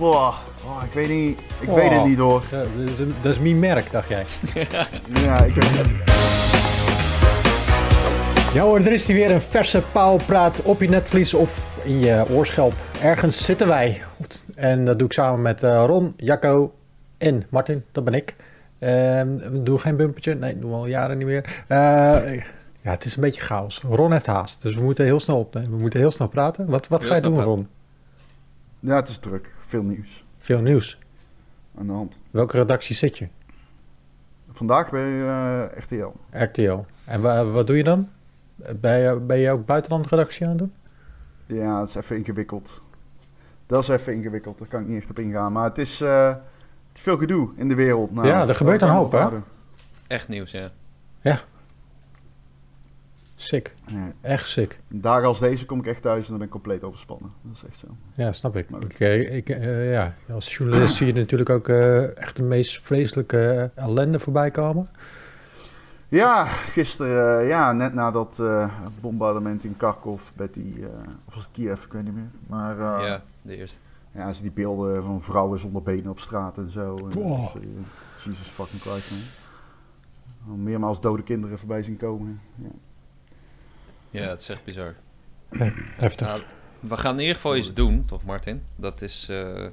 Boah, oh, ik weet niet. Ik weet het niet hoor. Ja, dat, is een, dat is mijn merk, dacht jij. Ja, ik weet het niet. Ja hoor, er is hier weer een verse pauwpraat op je netvlies of in je oorschelp. Ergens zitten wij. Goed. En dat doe ik samen met eh, Ron, Jacco en Martin, dat ben ik. Ehm, we doen geen bumpertje, nee, doen we al jaren niet meer. Eh, ja, het is een beetje chaos. Ron heeft haast, dus we moeten heel snel opnemen. We moeten heel snel praten. Wat, wat Heel ga je doen, praten. Ron? Ja, het is druk. Veel nieuws Veel nieuws. aan de hand. Welke redactie zit je? Vandaag bij eh, RTL. RTL. En wa- wat doe je dan? Ben je, ben je ook buitenlandredactie aan het doen? Ja, het is even ingewikkeld. Dat is even ingewikkeld, daar kan ik niet echt op ingaan. Maar het is, eh, veel gedoe in de wereld. Nou, Ja, er gebeurt een hoop, hè? Echt nieuws, ja. Sick. Ja, Echt sick. dagen als deze kom ik echt thuis en dan ben ik compleet overspannen. Dat is echt zo. Ja, snap ik. Maar ik, eh, ik eh, ja, als journalist zie je natuurlijk ook eh, echt de meest vreselijke eh, ellende voorbij komen. Ja, gisteren, eh, ja, net na dat eh, bombardement in Kharkov, bij die, eh, of was het Kiev, ik weet niet meer. Maar eh, ja, de eerste. ja, als die beelden van vrouwen zonder benen op straat en zo. Echt, eh, Jesus fucking Christ, man. Al Meermaals dode kinderen voorbij zien komen. Ja. Ja, het is echt bizar. Heftig. Nou, we gaan in ieder geval iets doen, toch Martin? Dat is eh,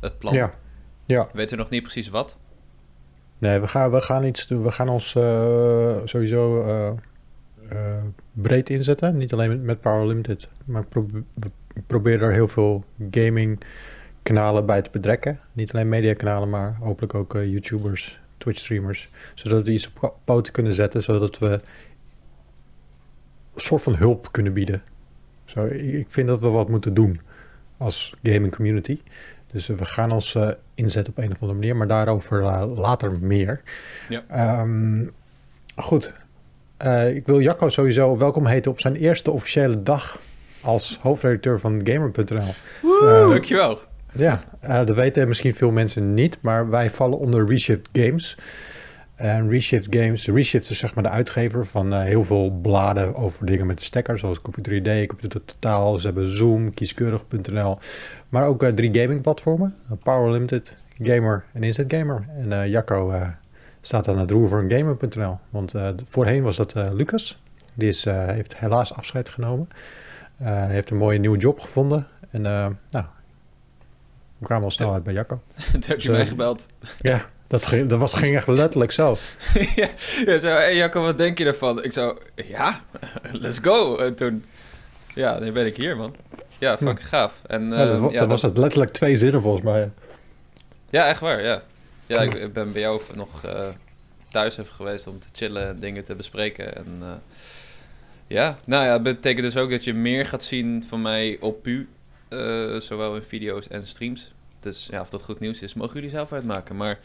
het plan. Ja. Ja. We weten nog niet precies wat. Nee, we gaan, we gaan iets doen. We gaan ons eh, sowieso eh, breed inzetten. Niet alleen met, met Power Limited. Maar we proberen er heel veel gaming kanalen bij te betrekken. Niet alleen mediakanalen, maar hopelijk ook YouTubers, Twitch streamers. Zodat we iets op po- poten kunnen zetten. Zodat we soort van hulp kunnen bieden. Zo, ik vind dat we wat moeten doen als gaming community. Dus eh, we gaan ons eh, inzetten op een of andere manier, maar daarover later meer. Ja. Ehm, goed. Eh, ik wil Jacco sowieso welkom heten op zijn eerste officiële dag als hoofdredacteur van Gamer.nl. Eh, Dankjewel. ja, eh, dat weten misschien veel mensen niet, maar wij vallen onder Reshift Games. En Reshift Games, Reshift is zeg maar de uitgever van eh, heel veel bladen over dingen met de stekker, zoals Computer ID, Computer Totaal. Ze hebben Zoom, kieskeurig.nl, maar ook eh, drie gaming platformen, eh, Power Limited, Gamer en Inzet Gamer. En Jacco staat aan het roer voor Gamer.nl, want voorheen was dat Lucas. Die is, heeft helaas afscheid genomen. Hij heeft een mooie nieuwe job gevonden. En nou, we kwamen al snel uit bij Jacco. Toen heb je mij gebeld. Ja, dat, ging, dat was, ging echt letterlijk zo. ja, ja, zo, hey Jacco, wat denk je ervan? Ik zou, ja, let's go. En toen, ja, nu ben ik hier, man. Ja, fucking gaaf. En, Ja, dat, eh, wa- ja, dat was het letterlijk twee zinnen volgens mij. Ja, echt waar, ja. Ja, ik, ik ben bij jou nog eh, thuis even geweest om te chillen en dingen te bespreken. En eh, ja, nou ja, het betekent dus ook dat je meer gaat zien van mij op pu. eh, zowel in video's en streams. Dus ja, of dat goed nieuws is, mogen jullie zelf uitmaken. Maar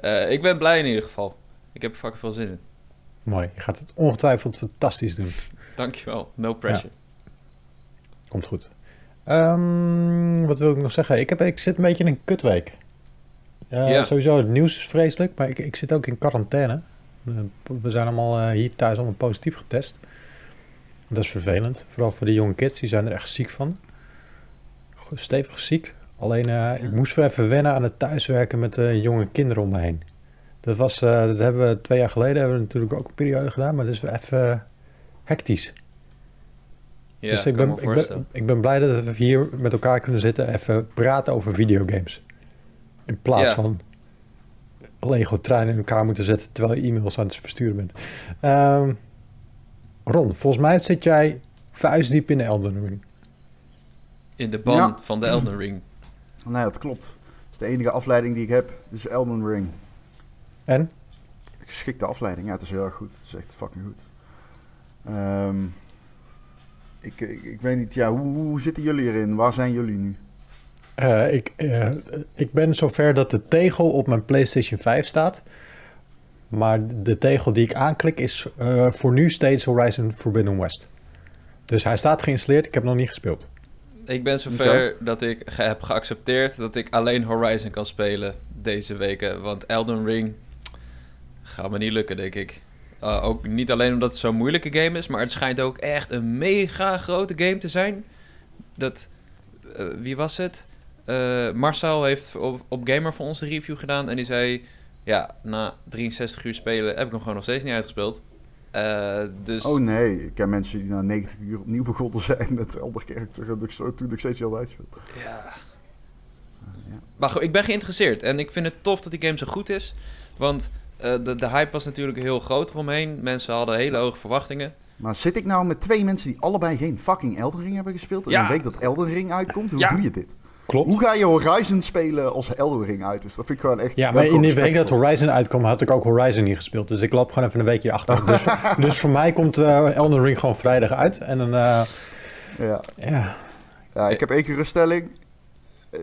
eh, ik ben blij in ieder geval. Ik heb er fucking veel zin in. Mooi, je gaat het ongetwijfeld fantastisch doen. Dankjewel, no pressure. Komt goed. Ehm, wat wil ik nog zeggen? Ik, heb, ik zit een beetje in een kutweek. Ja, Ja. Sowieso, het nieuws is vreselijk, maar ik, ik zit ook in quarantaine. Eh, We zijn allemaal eh, hier thuis allemaal positief getest. Dat is vervelend. Vooral voor de jonge kids, die zijn er echt ziek van. Stevig ziek. Alleen, eh, ik moest weer even wennen aan het thuiswerken met eh, jonge kinderen om me heen. Dat, was, eh, dat hebben we twee jaar geleden hebben we natuurlijk ook een periode gedaan, maar dat is wel even hectisch. Ja, dus ik kan ben, me ik, ben, ik ben blij dat we hier met elkaar kunnen zitten, even praten over videogames. In plaats Ja. van Lego-treinen in elkaar moeten zetten terwijl je e-mails aan het versturen bent. Ehm, Ron, volgens mij zit jij vuistdiep in de Elden Ring. In de ban Ja. van de Elden Ring. Nee, dat klopt. Dat is de enige afleiding die ik heb. Dus Elden Ring. En? Geschikte afleiding. Ja, het is heel erg goed. Het is echt fucking goed. Ehm, ik, ik, ik weet niet, ja, hoe, hoe zitten jullie erin? Waar zijn jullie nu? Eh, ik, eh, ik ben zover dat de tegel op mijn PlayStation 5 staat. Maar de tegel die ik aanklik is eh, voor nu steeds Horizon Forbidden West. Dus hij staat geïnstalleerd, ik heb nog niet gespeeld. Ik ben zover dat ik ge- heb geaccepteerd dat ik alleen Horizon kan spelen deze weken. Want Elden Ring gaat me niet lukken, denk ik. Uh, ook niet alleen omdat het zo'n moeilijke game is, maar het schijnt ook echt een mega grote game te zijn. Dat, uh, wie was het? eh, Marcel heeft op, op Gamer voor ons de review gedaan. En die zei, ja, na 63 uur spelen heb ik hem gewoon nog steeds niet uitgespeeld. Eh, dus... Oh nee, ik ken mensen die na 90 uur opnieuw begonnen zijn met Elder zo- toen ik steeds heel uitspeeld. Ja. ja. Maar goed, ik ben geïnteresseerd. En ik vind het tof dat die game zo goed is. Want eh, de, de hype was natuurlijk heel groot eromheen. Mensen hadden hele hoge verwachtingen. Maar zit ik nou met twee mensen die allebei geen fucking Elden Ring hebben gespeeld? En Ja. een week dat Elden Ring uitkomt? Hoe Ja. doe je dit? Klopt. Hoe ga je Horizon spelen als Elden Ring uit is? Dat vind ik gewoon echt... Ja, maar in die gewoon week dat Horizon uitkwam, had ik ook Horizon niet gespeeld. Dus ik loop gewoon even een weekje achter. Dus, dus voor mij komt eh Elden Ring gewoon vrijdag uit. En dan, eh. Ja. ja. ja, ik heb één geruststelling. Eh,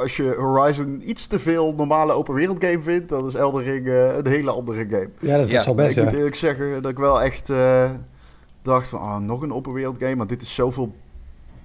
Als je Horizon iets te veel normale open wereld game vindt, dan is Elden Ring eh, een hele andere game. ja, dat, Ja, zal best ik moet eerlijk zeggen dat ik wel echt eh, dacht van, ah, nog een open wereld game. Maar dit is zoveel,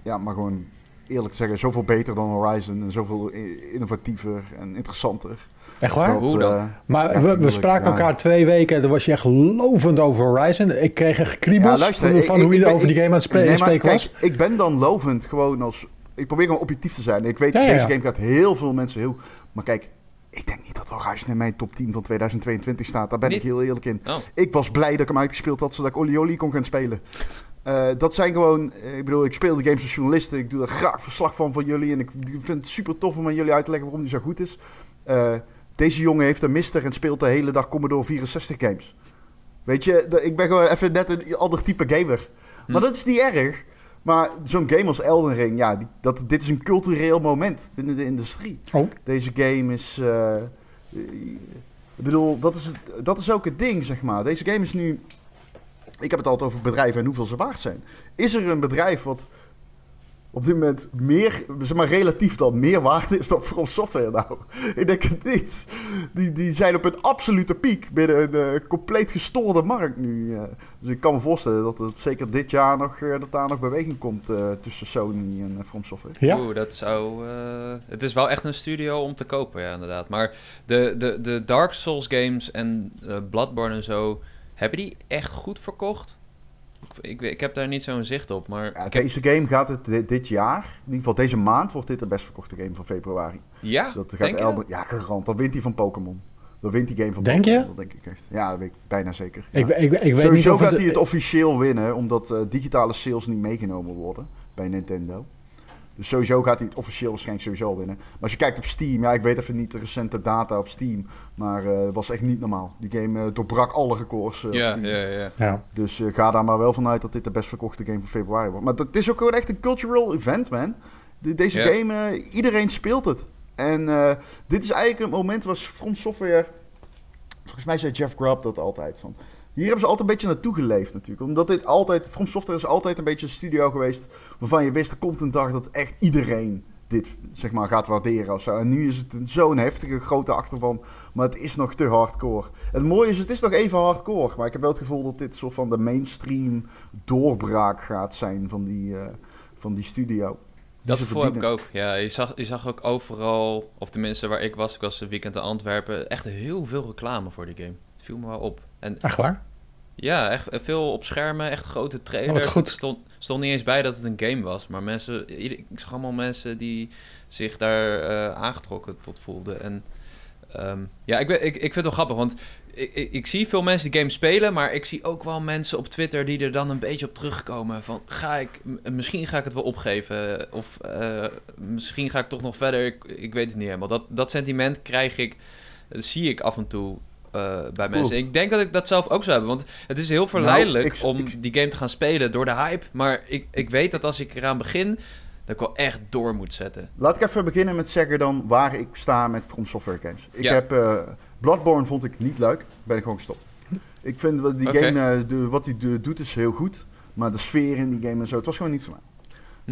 ja, maar gewoon eerlijk te zeggen, zoveel beter dan Horizon. En zoveel innovatiever en interessanter. Echt waar? Dat, Hoe dan? eh, Maar Ja, we, spraken ja. elkaar twee weken en dan was je echt lovend over Horizon. Ik kreeg echt kriebels Ja, luister, van, ik- van ik- hoe je over die game aan het spre- nee, maar spreken kijk, was. ik ben dan lovend gewoon als... Ik probeer gewoon objectief te zijn. Ik weet, Ja, deze ja. game gaat heel veel mensen heel... Maar kijk, ik denk niet dat Horizon in mijn top 10 van 2022 staat. Daar ben Niet? ik heel eerlijk in. Oh. Ik was blij dat ik hem uitgespeeld had, zodat ik Oli Oli kon gaan spelen. Eh, dat zijn gewoon, eh, ik bedoel, ik speel de games als journalist. Ik doe daar graag verslag van van jullie. En ik vind het super tof om aan jullie uit te leggen waarom die zo goed is. Eh, deze jongen heeft een mister en speelt de hele dag Commodore 64 games. Weet je, ik ben gewoon even net een ander type gamer. Maar Hm. dat is niet erg. Maar zo'n game als Elden Ring, ja, die, dat, dit is een cultureel moment binnen de industrie. Oh, Deze game is. ik bedoel, dat is, dat is ook het ding, zeg maar. Deze game is nu. Ik heb het altijd over bedrijven en hoeveel ze waard zijn. Is er een bedrijf wat op dit moment meer, zeg maar relatief dan, meer waard is dan From Software nou? Ik denk het niet. Die, die zijn op een absolute piek binnen een eh, compleet gestoorde markt nu. eh. dus ik kan me voorstellen dat het zeker dit jaar nog, eh, dat daar nog beweging komt eh, tussen Sony en From Software. ja. Oeh, dat zou... eh, het is wel echt een studio om te kopen, ja, inderdaad. Maar de, de, de Dark Souls games en Bloodborne en zo... Hebben die echt goed verkocht? Ik, ik, ik heb daar niet zo'n zicht op, maar... Ja, ik heb- deze game gaat het dit, dit jaar, in ieder geval deze maand, wordt dit de best verkochte game van februari. ja, Dat gaat denk Elden, ja, garant. Dan wint hij van Pokémon. Dan wint die game van Denk Pokémon. je? Dat denk ik echt. Ja, dat weet ik bijna zeker. Ja. Ik, ik, ik weet niet Sowieso of gaat hij het officieel winnen, omdat eh, digitale sales niet meegenomen worden bij Nintendo. Dus sowieso gaat hij het officieel waarschijnlijk sowieso al winnen. Maar als je kijkt op Steam, ja, ik weet even niet de recente data op Steam, maar eh, het was echt niet normaal. Die game eh, doorbrak alle records eh, op ja, Steam. ja, ja. Ja. Dus eh, ga daar maar wel vanuit dat dit de best verkochte game van februari wordt. Maar het is ook gewoon echt een cultural event, man. De- deze Ja. game, eh, iedereen speelt het. En eh, dit is eigenlijk een moment waar From Software... Volgens mij zei Jeff Grubb dat altijd. Van, hier hebben ze altijd een beetje naartoe geleefd natuurlijk. Omdat dit altijd... From Software is altijd een beetje een studio geweest... waarvan je wist, er komt een dag dat echt iedereen dit zeg maar, gaat waarderen of zo. En nu is het een- zo'n heftige grote achterban, maar het is nog te hardcore. En het mooie is, het is nog even hardcore, maar ik heb wel het gevoel dat dit soort van de mainstream doorbraak gaat zijn van die, eh, van die studio. Dat gevoel heb ik ook. Ja, je zag, je zag ook overal, of tenminste waar ik was, ik was een weekend in Antwerpen, echt heel veel reclame voor die game. Het viel me wel op. En Echt waar? Ja, echt veel op schermen, echt grote trailers. Oh, goed. Stond, stond niet eens bij dat het een game was, maar mensen, ik zag allemaal mensen die zich daar eh, aangetrokken tot voelden. En ehm, ja, ik, ben- ik, ik vind het wel grappig, want ik, ik, ik zie veel mensen die game spelen, maar ik zie ook wel mensen op Twitter die er dan een beetje op terugkomen. Van, ga ik, m- misschien ga ik het wel opgeven, of eh, misschien ga ik toch nog verder, ik, ik weet het niet helemaal. Dat, dat sentiment krijg ik, zie ik af en toe eh, bij mensen. Ik denk dat ik dat zelf ook zou hebben, want het is heel verleidelijk Nou, ik- om ik- die game te gaan spelen door de hype. Maar ik, ik weet dat als ik eraan begin, dat ik wel echt door moet zetten. Laat ik even beginnen met zeggen dan waar ik sta met From Software games. Ik Ja. heb eh, Bloodborne vond ik niet leuk, ben ik gewoon gestopt. Ik vind wat die game, eh, de, wat hij de- doet is heel goed, maar de sfeer in die game en zo, het was gewoon niet voor mij.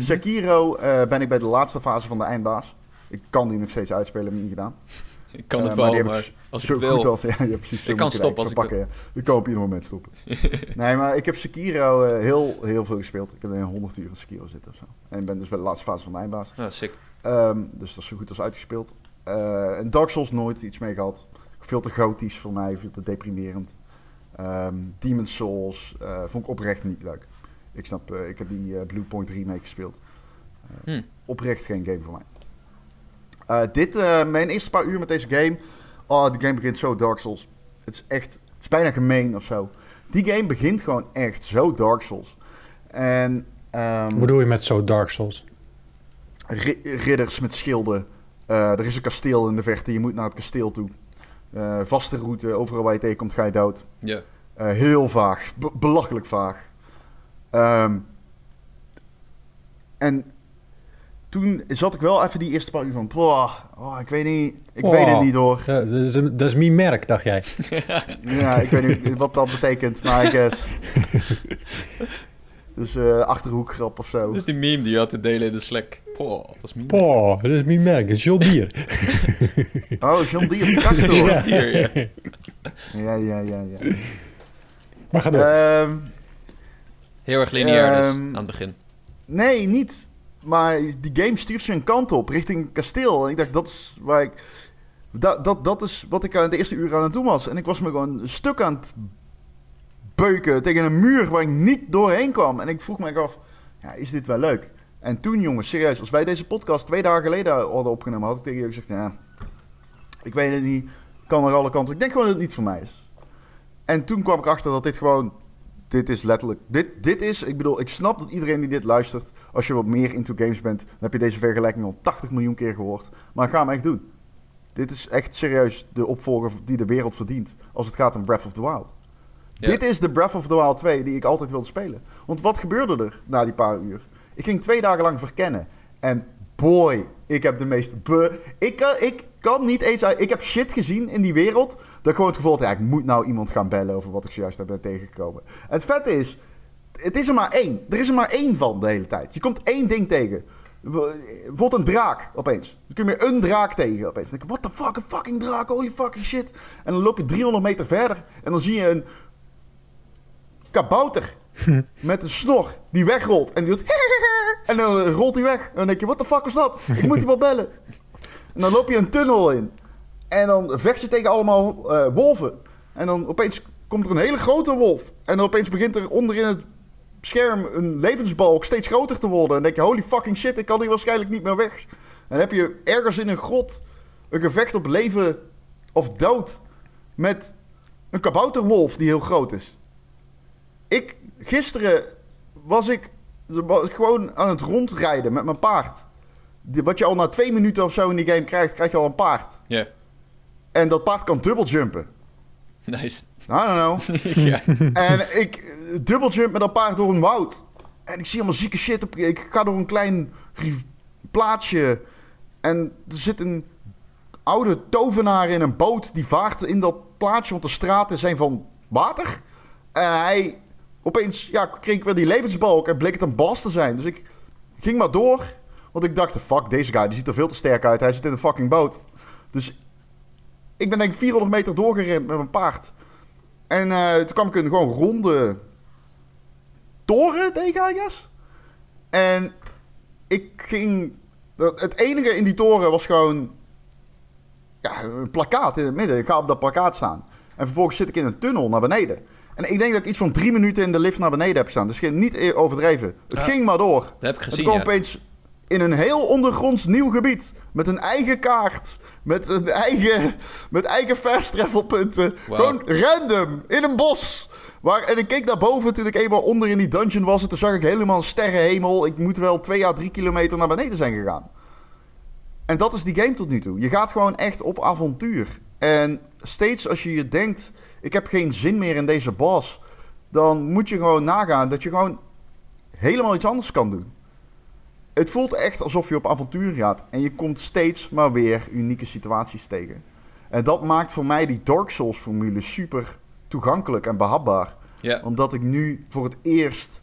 Sekiro eh, ben ik bij de laatste fase van de eindbaas. Ik kan die nog steeds uitspelen, heb ik niet gedaan. Ik kan Eh, het maar wel, maar, ik als ik zo het wil. goed als... Ja, ja precies. zo Ik kan stoppen als ik ja. Ik kan op ieder moment stoppen. nee, maar ik heb Sekiro eh, heel, heel veel gespeeld. Ik heb in 100 uur in Sekiro zitten of zo. En ben dus bij de laatste fase van de eindbaas. Ah, sick. Ehm, dus dat is zo goed als uitgespeeld. Eh, en Dark Souls nooit iets mee gehad. Veel te gotisch voor mij, veel te deprimerend. Ehm Demon's Souls vond ik oprecht niet leuk. Ik snap, ik heb die Blue Point remake gespeeld. Hm. Oprecht geen game voor mij. Eh, dit, eh, mijn eerste paar uur met deze game. Oh, die game begint zo Dark Souls. Het is echt, het is bijna gemeen of zo. Die game begint gewoon echt zo Dark Souls. En, ehm, Hoe bedoel je met zo Dark Souls? ri- ridders met schilden. Eh, er is een kasteel in de verte, je moet naar het kasteel toe. Eh, vaste route, overal waar je tegenkomt ga je dood. Ja. Eh, heel vaag, Be- belachelijk vaag. Ehm, en toen zat ik wel even die eerste paar uur van... "Boah, oh, ik weet niet, ik weet het Oh. niet hoor. Dat, is, dat is mijn merk, dacht jij. Ja, ik weet niet wat dat betekent, maar I guess. Dus eh achterhoekgrap of zo. Dat is die meme die je had te delen in de Slack. Poh, dat is meme. Poh, dat is mijn merk. John Deere. Oh, John Deere tractor. Ja. Ja, ja, ja, ja. Maar ga door. Ehm, Heel erg lineair dus, Ehm, aan het begin. nee, niet. Maar die game stuurt zijn kant op, richting een kasteel. En ik dacht, dat is waar ik... Dat, dat, dat is wat ik aan de eerste uur aan het doen was. En ik was me gewoon een stuk aan het beuken tegen een muur waar ik niet doorheen kwam. En ik vroeg me af, ja, is dit wel leuk? En toen, jongens, serieus, als wij deze podcast twee dagen geleden hadden opgenomen, had ik tegen jullie gezegd, ja, ik weet het niet, kan er alle kanten. Ik denk gewoon dat het niet voor mij is. En toen kwam ik achter dat dit gewoon, dit is letterlijk, dit, dit is, ik bedoel, ik snap dat iedereen die dit luistert, als je wat meer into games bent, dan heb je deze vergelijking al 80 miljoen keer gehoord. Maar ga hem echt doen. Dit is echt serieus de opvolger die de wereld verdient als het gaat om Breath of the Wild. Ja. Dit is de Breath of the Wild 2 die ik altijd wilde spelen. Want wat gebeurde er na die paar uur? Ik ging twee dagen lang verkennen. En boy, ik heb de meest... Be ik, kan, ik kan niet eens... uit- Ik heb shit gezien in die wereld. Dat ik gewoon het gevoel had, ja, ik moet nou iemand gaan bellen over wat ik zojuist heb ben tegengekomen. En het vette is, het is er maar één. Er is er maar één van de hele tijd. Je komt één ding tegen. Bijvoorbeeld een draak opeens. Dan kun je meer een draak tegen opeens. Dan denk je, what the fuck, een fucking draak, holy fucking shit. En dan loop je 300 meter verder en dan zie je een kabouter met een snor die wegrolt. En die doet en dan rolt hij weg. En dan denk je, what the fuck was dat? Ik moet iemand bellen. En dan loop je een tunnel in. En dan vecht je tegen allemaal eh, wolven. En dan opeens komt er een hele grote wolf. En dan opeens begint er onderin het scherm een levensbalk steeds groter te worden. En dan denk je, holy fucking shit, ik kan hier waarschijnlijk niet meer weg. En dan heb je ergens in een grot een gevecht op leven of dood met een kabouterwolf die heel groot is. Ik, gisteren was ik, was ik gewoon aan het rondrijden met mijn paard. Wat je al na twee minuten of zo in die game krijgt, krijg je al een paard. Ja, En dat paard kan dubbeljumpen. nice. I don't know. ja. En ik dubbeljump met dat paard door een woud. En ik zie allemaal zieke shit op. Ik ga door een klein plaatsje. En er zit een oude tovenaar in een boot. Die vaart in dat plaatsje, want de straten zijn van water. En hij opeens ja, kreeg ik weer die levensbalk. En bleek het een bas te zijn. Dus ik ging maar door. Want ik dacht, fuck, deze guy die ziet er veel te sterk uit. Hij zit in een fucking boot. Dus ik ben denk ik 400 meter doorgerend met mijn paard. En eh, toen kwam ik een gewoon ronde toren tegen, I guess. En ik ging... Het enige in die toren was gewoon... Ja, een plakkaat in het midden. Ik ga op dat plakkaat staan. En vervolgens zit ik in een tunnel naar beneden. En ik denk dat ik iets van drie minuten in de lift naar beneden heb staan. Dus niet e- overdreven. Het Ja. ging maar door. Dat heb ik En toen gezien, kwam ja. opeens in een heel ondergronds nieuw gebied. Met een eigen kaart. Met een eigen, met eigen fast travel punten. Gewoon random. In een bos. Waar, en ik keek naar boven toen ik eenmaal onder in die dungeon was. En toen zag ik helemaal een sterrenhemel. Ik moet wel twee à drie kilometer naar beneden zijn gegaan. En dat is die game tot nu toe. Je gaat gewoon echt op avontuur. En steeds als je je denkt... Ik heb geen zin meer in deze boss. Dan moet je gewoon nagaan dat je gewoon helemaal iets anders kan doen. Het voelt echt alsof je op avontuur gaat. En je komt steeds maar weer unieke situaties tegen. En dat maakt voor mij die Dark Souls formule super toegankelijk en behapbaar. Ja, Omdat ik nu voor het eerst...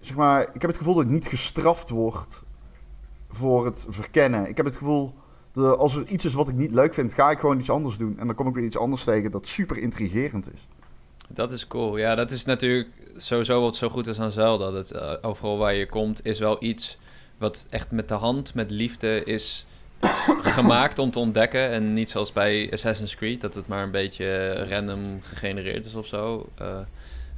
Zeg maar, ik heb het gevoel dat ik niet gestraft word voor het verkennen. Ik heb het gevoel dat als er iets is wat ik niet leuk vind, ga ik gewoon iets anders doen. En dan kom ik weer iets anders tegen dat super intrigerend is. Dat is cool. Ja, dat is natuurlijk sowieso wat zo goed is aan Zelda. Dat eh, overal waar je komt is wel iets wat echt met de hand, met liefde is gemaakt om te ontdekken. En niet zoals bij Assassin's Creed, dat het maar een beetje random gegenereerd is of zo. Eh,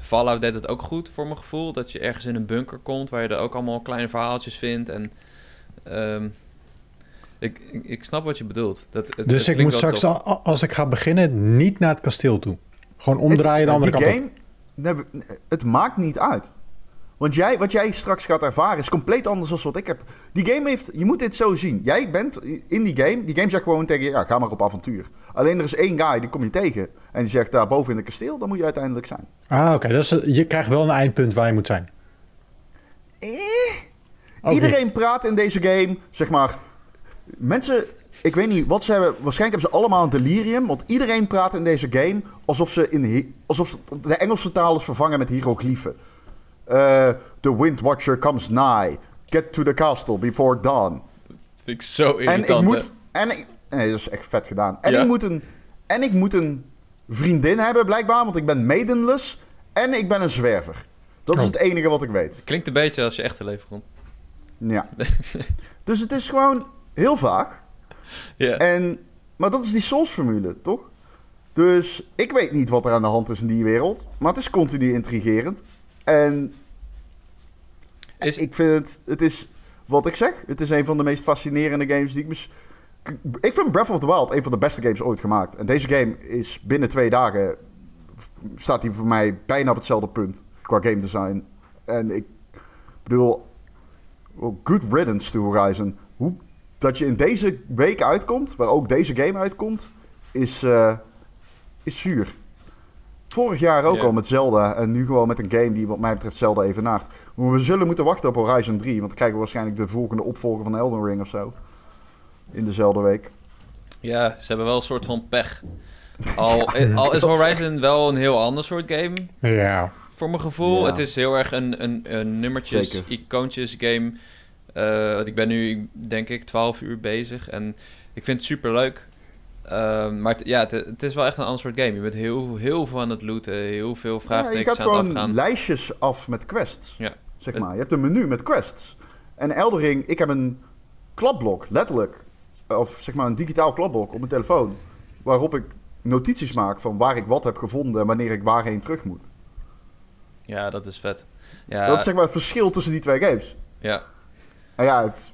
Fallout deed het ook goed voor mijn gevoel. Dat je ergens in een bunker komt waar je er ook allemaal kleine verhaaltjes vindt. En ehm, Ik, ik, ik snap wat je bedoelt. Dat, het, Dus het ik moet straks, al- als ik ga beginnen, niet naar het kasteel toe. Gewoon omdraaien de Het- andere die kant game, het maakt niet uit. Want jij, wat jij straks gaat ervaren is compleet anders dan wat ik heb. Die game heeft, je moet dit zo zien. Jij bent in die game, die game zegt gewoon tegen je, ja, ga maar op avontuur. Alleen er is één guy, die kom je tegen. En die zegt, daar boven in het kasteel, dan moet je uiteindelijk zijn. Ah, oké. Dus je krijgt wel een eindpunt waar je moet zijn. Eh, Iedereen praat in deze game, zeg maar. Mensen, ik weet niet wat ze hebben. Waarschijnlijk hebben ze allemaal een delirium. Want iedereen praat in deze game alsof ze in. alsof de Engelse taal is vervangen met hieroglyphen. Eh, the Wind Watcher comes nigh. Get to the castle before dawn. Dat vind ik zo En irritant. ik hè. moet. En ik, nee, dat is echt vet gedaan. En, Ja? ik moet een, en ik moet een vriendin hebben, blijkbaar. Want ik ben maidenless. En ik ben een zwerver. Dat is Oh. het enige wat ik weet. Klinkt een beetje als je echte leven rond. Ja. dus het is gewoon heel vaag. Ja. En, maar dat is die Souls-formule, toch? Dus ik weet niet wat er aan de hand is in die wereld. Maar het is continu intrigerend. En Is, ik vind het... Het is wat ik zeg. Het is een van de meest fascinerende games die ik... Mis... Ik vind Breath of the Wild een van de beste games ooit gemaakt. En deze game is binnen twee dagen... Staat hij voor mij bijna op hetzelfde punt. Qua game design. En ik bedoel... well, good riddance to Horizon. Dat je in deze week uitkomt, waar ook deze game uitkomt, is, eh, is zuur. Vorig jaar ook Ja. al met Zelda en nu gewoon met een game die wat mij betreft Zelda evenaart. We zullen moeten wachten op Horizon 3, want dan krijgen we waarschijnlijk de volgende opvolger van Elden Ring of zo. In dezelfde week. ja, ze hebben wel een soort van pech. Al, al is Horizon wel een heel ander soort game, Ja. voor mijn gevoel. Ja. Het is heel erg een, een, een nummertjes, Zeker. icoontjes game. Eh, want ik ben nu, denk ik, 12 uur bezig en ik vind het super leuk. maar het, ja, het, het is wel echt een ander soort game. Je bent heel, heel veel aan het looten, heel veel Ja, je vraagtekens gaat gewoon afgaan. lijstjes af met quests. Ja. Zeg maar. Je hebt een menu met quests. En Elden Ring, ik heb een kladblok, letterlijk. Of zeg maar een digitaal kladblok op mijn telefoon. Waarop ik notities maak van waar ik wat heb gevonden en wanneer ik waarheen terug moet. Ja, dat is vet. Ja, Dat is zeg maar het verschil tussen die twee games. ja. En ja, het,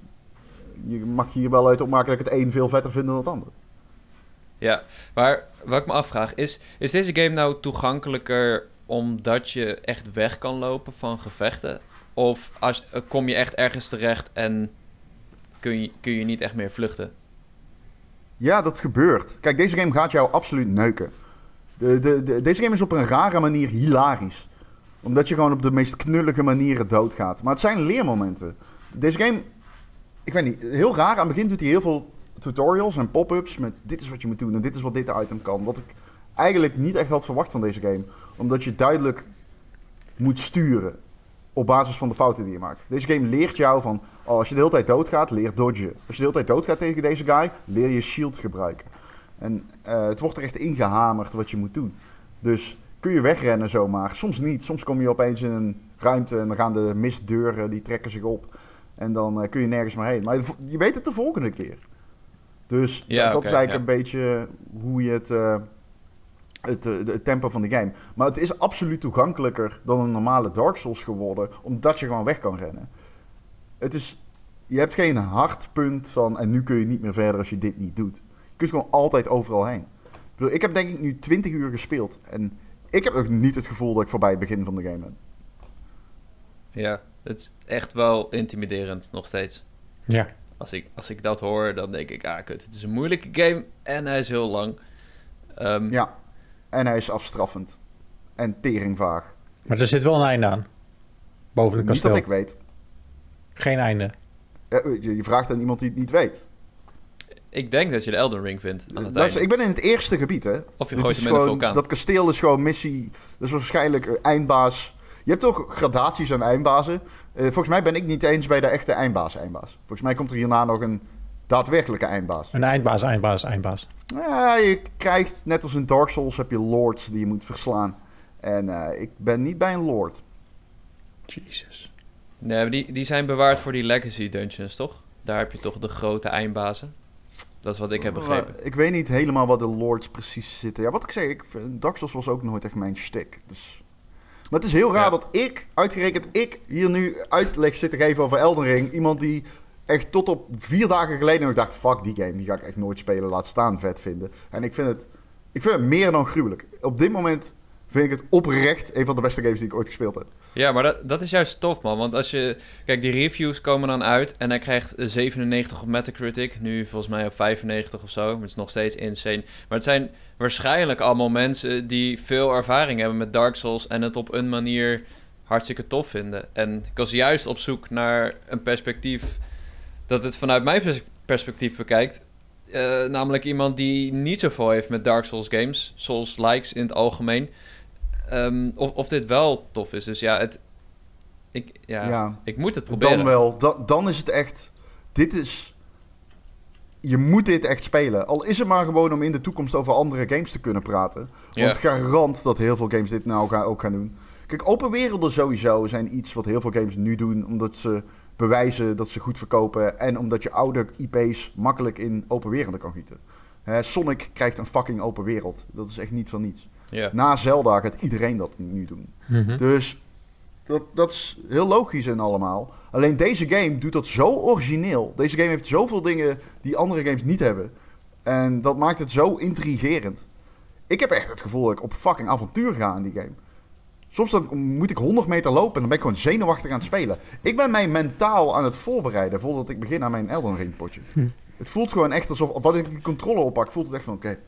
je mag hier wel uit opmaken dat ik het een veel vetter vind dan het andere. Ja, maar wat ik me afvraag is, is deze game nou toegankelijker omdat je echt weg kan lopen van gevechten? Of als, eh, kom je echt ergens terecht en kun je, kun je niet echt meer vluchten? Ja, dat gebeurt. Kijk, deze game gaat jou absoluut neuken. De, de, de- deze game is op een rare manier hilarisch. Omdat je gewoon op de meest knullige manieren doodgaat. Maar het zijn leermomenten. Deze game, ik weet niet, heel raar. Aan het begin doet hij heel veel tutorials en pop-ups met dit is wat je moet doen en dit is wat dit item kan. Wat ik eigenlijk niet echt had verwacht van deze game. Omdat je duidelijk moet sturen op basis van de fouten die je maakt. Deze game leert jou van, oh, als je de hele tijd doodgaat, leer dodgen. Als je de hele tijd doodgaat tegen deze guy, leer je shield gebruiken. En eh, het wordt er echt ingehamerd wat je moet doen. Dus kun je wegrennen zomaar. Soms niet. Soms kom je opeens in een ruimte en dan gaan de mistdeuren, die trekken zich op. En dan eh, kun je nergens meer heen. Maar je, weet het de volgende keer. Dus Ja, dat, oké, is eigenlijk ja. een beetje hoe je het, eh, het, eh, het tempo van de game. Maar het is absoluut toegankelijker dan een normale Dark Souls geworden, omdat je gewoon weg kan rennen. Het is, je hebt geen hardpunt van en nu kun je niet meer verder als je dit niet doet. Je kunt gewoon altijd overal heen. Ik, bedoel, ik heb denk ik nu 20 uur gespeeld en ik heb nog niet het gevoel dat ik voorbij het begin van de game ben. Ja, het is echt wel intimiderend nog steeds. Ja. Als ik, als ik dat hoor, dan denk ik, ah kut, het is een moeilijke game en hij is heel lang. Ehm, Ja, en hij is afstraffend en teringvaag. Maar er zit wel een einde aan. Boven Niet kasteel. dat ik weet. Geen einde. Ja, Je, je vraagt aan iemand die het niet weet. Ik denk dat je de Elden Ring vindt aan het ik ben in het eerste gebied, hè. Of je Dit gooit hem in gewoon- vulkaan. Dat kasteel is gewoon missie. Dat is waarschijnlijk eh, eindbaas. Je hebt ook gradaties aan eindbazen. Eh, volgens mij ben ik niet eens bij de echte eindbaas eindbaas. Volgens mij komt er hierna nog een daadwerkelijke eindbaas. Een eindbaas, eindbaas, eindbaas. Ja, je krijgt, net als in Dark Souls, heb je lords die je moet verslaan. En eh, ik ben niet bij een lord. Jezus. Nee, maar die, die zijn bewaard voor die legacy dungeons, toch? Daar heb je toch de grote eindbazen? Dat is wat ik heb begrepen. Maar Ik weet niet helemaal wat de lords precies zitten. Ja, wat ik zeg, ik, Dark Souls was ook nooit echt mijn shtick. Dus... Maar het is heel raar Ja. dat ik, uitgerekend ik, hier nu uitleg zit te geven over Elden Ring. Iemand die echt tot op vier dagen geleden nog dacht... fuck die game, die ga ik echt nooit spelen. Laat staan vet vinden. En ik vind het, ik vind het meer dan gruwelijk. Op dit moment vind ik het oprecht een van de beste games die ik ooit gespeeld heb. Ja, maar dat, dat is juist tof, man. Want als je... Kijk, die reviews komen dan uit en hij krijgt 97 op Metacritic. Nu volgens mij op 95 of zo. Het is nog steeds insane. Maar het zijn waarschijnlijk allemaal mensen die veel ervaring hebben met Dark Souls... en het op een manier hartstikke tof vinden. En ik was juist op zoek naar een perspectief... dat het vanuit mijn pers- perspectief bekijkt... Eh, namelijk iemand die niet zoveel heeft met Dark Souls games. Souls likes in het algemeen. Ehm, of, of dit wel tof is. Dus ja, het, ik, ja, Ja. ik moet het proberen. Dan wel. Dan, dan is het echt... Dit is... Je moet dit echt spelen. Al is het maar gewoon om in de toekomst over andere games te kunnen praten. Ja. Want garant dat heel veel games dit nou gaan, ook gaan doen. Kijk, open werelden sowieso zijn iets wat heel veel games nu doen. Omdat ze bewijzen dat ze goed verkopen. En omdat je oude IP's makkelijk in open werelden kan gieten. Hè, Sonic krijgt een fucking open wereld. Dat is echt niet van niets. Ja. Na Zelda gaat iedereen dat nu doen. Mhm. Dus dat, dat is heel logisch en allemaal. Alleen deze game doet dat zo origineel. Deze game heeft zoveel dingen die andere games niet hebben. En dat maakt het zo intrigerend. Ik heb echt het gevoel dat ik op fucking avontuur ga in die game. Soms dan moet ik 100 meter lopen en dan ben ik gewoon zenuwachtig aan het spelen. Ik ben mij mentaal aan het voorbereiden voordat ik begin aan mijn Elden Ring potje. Het voelt gewoon echt alsof, wat ik die controle oppak, voelt het echt van oké.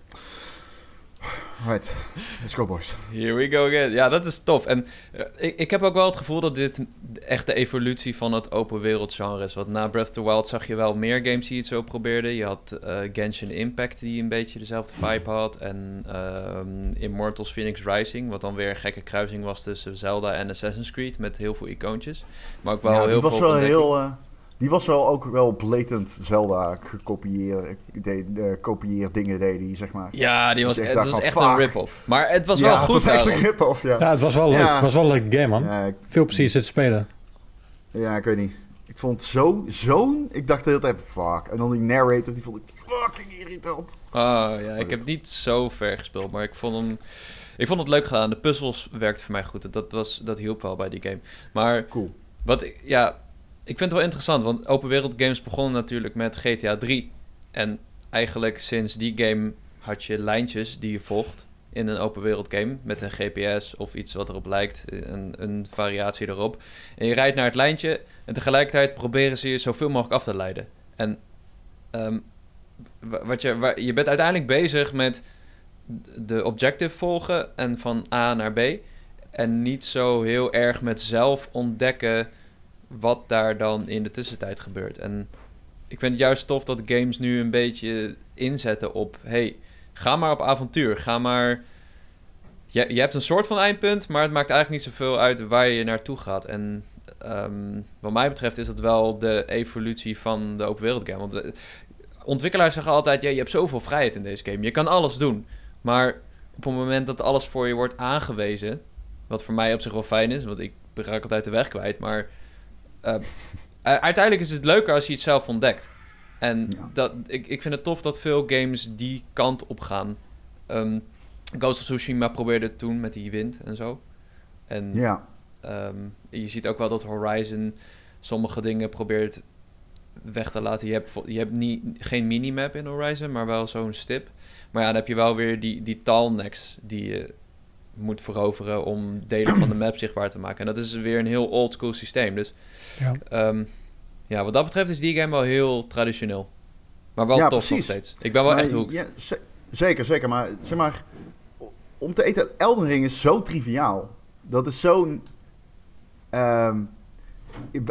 Right, let's go boys. Here we go again. Ja, dat is tof. En eh, ik, ik heb ook wel het gevoel dat dit echt de evolutie van het open wereld genre is. Want na Breath of the Wild zag je wel meer games die het zo probeerden. Je had eh, Genshin Impact die een beetje dezelfde vibe had. En ehm, Immortals Phoenix Rising, wat dan weer een gekke kruising was tussen Zelda en Assassin's Creed. Met heel veel icoontjes. Maar ook wel ja, heel die was veel wel ontdekking. heel. Eh, die was wel ook wel blatant Zelda gekopieerd. De, de kopieer dingen deed die, zeg maar. Ja, die was, het dacht was echt een rip-off. Maar het was ja, wel het goed was echt een rip-off, ja. Ja, het was wel leuk. Ja. Het was wel een leuke game, man. Ja, ik, Veel plezier zitten spelen. ja, ik weet niet. Ik vond het zo, zo'n... Ik dacht de hele tijd, fuck. En dan die narrator, die vond ik fucking irritant. Ah, ja, ik dit. heb niet zo ver gespeeld, maar ik vond hem... Ik vond het leuk gedaan. De puzzels werkten voor mij goed. Dat, was, dat hielp wel bij die game. Maar Cool. wat ik... Ja, ik vind het wel interessant, want open wereld games begonnen natuurlijk met GTA 3. En eigenlijk sinds die game had je lijntjes die je volgt in een open wereld game. Met een GPS of iets wat erop lijkt. Een, een variatie erop. En je rijdt naar het lijntje en tegelijkertijd proberen ze je zoveel mogelijk af te leiden. En ehm, wa- wat je, je bent uiteindelijk bezig met de objective volgen en van A naar B. En niet zo heel erg met zelf ontdekken wat daar dan in de tussentijd gebeurt. En ik vind het juist tof dat games nu een beetje inzetten op... hey, ga maar op avontuur. Ga maar... Je, je hebt een soort van eindpunt, maar het maakt eigenlijk niet zoveel uit waar je naartoe gaat. En ehm, wat mij betreft is dat wel de evolutie van de open wereld game. Want eh, ontwikkelaars zeggen altijd, ja, je hebt zoveel vrijheid in deze game. Je kan alles doen. Maar op het moment dat alles voor je wordt aangewezen, wat voor mij op zich wel fijn is, want ik raak altijd de weg kwijt, maar eh, uiteindelijk is het leuker als je het zelf ontdekt. En Ja. dat, ik, ik vind het tof dat veel games die kant op gaan. Ehm, Ghost of Tsushima probeerde het toen met die wind en zo. En Ja. Ehm, je ziet ook wel dat Horizon sommige dingen probeert weg te laten. Je hebt, je hebt niet, geen minimap in Horizon, maar wel zo'n stip. Maar ja, dan heb je wel weer die, die taalnecks die je moet veroveren om delen van de map zichtbaar te maken. En dat is weer een heel old school systeem. Dus Ja. ehm, ja, wat dat betreft is die game wel heel traditioneel. Maar wel Ja, tof nog precies. steeds. Ik ben wel Maar echt hoek. ja, ze- zeker, zeker. Maar zeg maar, om te eten, Elden Ring is zo triviaal. Dat is zo'n... ehm,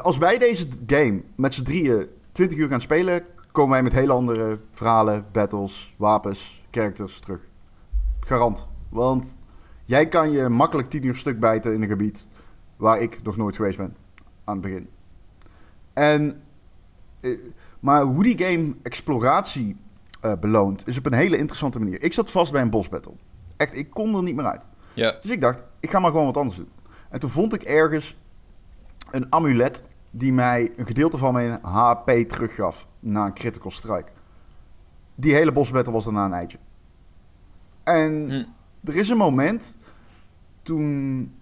als wij deze game met z'n drieën 20 uur gaan spelen, komen wij met hele andere verhalen, battles, wapens, characters terug. Garant. Want jij kan je makkelijk 10 uur stuk bijten in een gebied waar ik nog nooit geweest ben aan het begin. En, eh, maar hoe die game exploratie eh, beloont, is op een hele interessante manier. Ik zat vast bij een boss battle. Echt, ik kon er niet meer uit. Ja, Dus ik dacht, ik ga maar gewoon wat anders doen. En toen vond ik ergens een amulet die mij een gedeelte van mijn HP teruggaf na een critical strike. Die hele boss battle was daarna een eitje. En Hm. er is een moment toen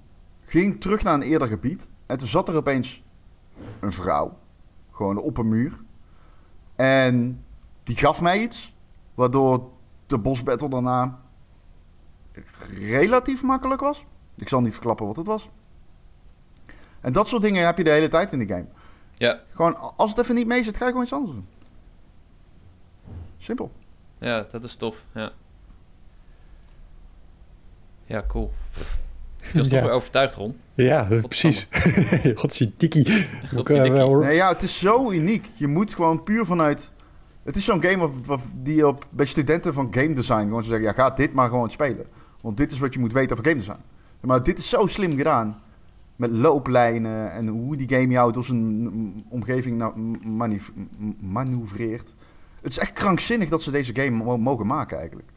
ging ik terug naar een eerder gebied en toen zat er opeens een vrouw, gewoon op een muur, En die gaf mij iets, waardoor de boss battle daarna relatief makkelijk was. Ik zal niet verklappen wat het was. En dat soort dingen heb je de hele tijd in de game. Ja, Gewoon, als het even niet mee zit, ga je gewoon iets anders doen. Simpel. ja, dat is tof. Ja, ja cool. Je was toch Ja. weer overtuigd, Ron. Ja, precies. God, eh, Godzijdank. wel- Nee, ja, het is zo uniek. Je moet gewoon puur vanuit... Het is zo'n game waar- die je op, bij studenten van game design gewoon zeggen... Ja, ga dit maar gewoon spelen. Want dit is wat je moet weten over game design. Maar dit is zo slim gedaan. Met looplijnen en hoe die game jou door zijn omgeving nou, manoeuvreert. Het is echt krankzinnig dat ze deze game mo- mogen maken eigenlijk.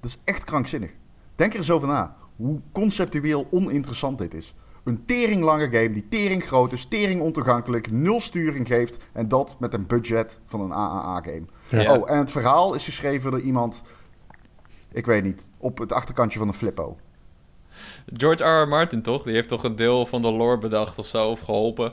Dat is echt krankzinnig. Denk er eens over na. Hoe conceptueel oninteressant dit is. Een teringlange game die tering groot is, tering ontoegankelijk, nul sturing geeft. En dat met een budget van een AAA-game. Ja. Oh, en het verhaal is geschreven door iemand, ik weet niet, op het achterkantje van een flippo. George R. R. Martin, toch? Die heeft toch een deel van de lore bedacht of zo, of geholpen.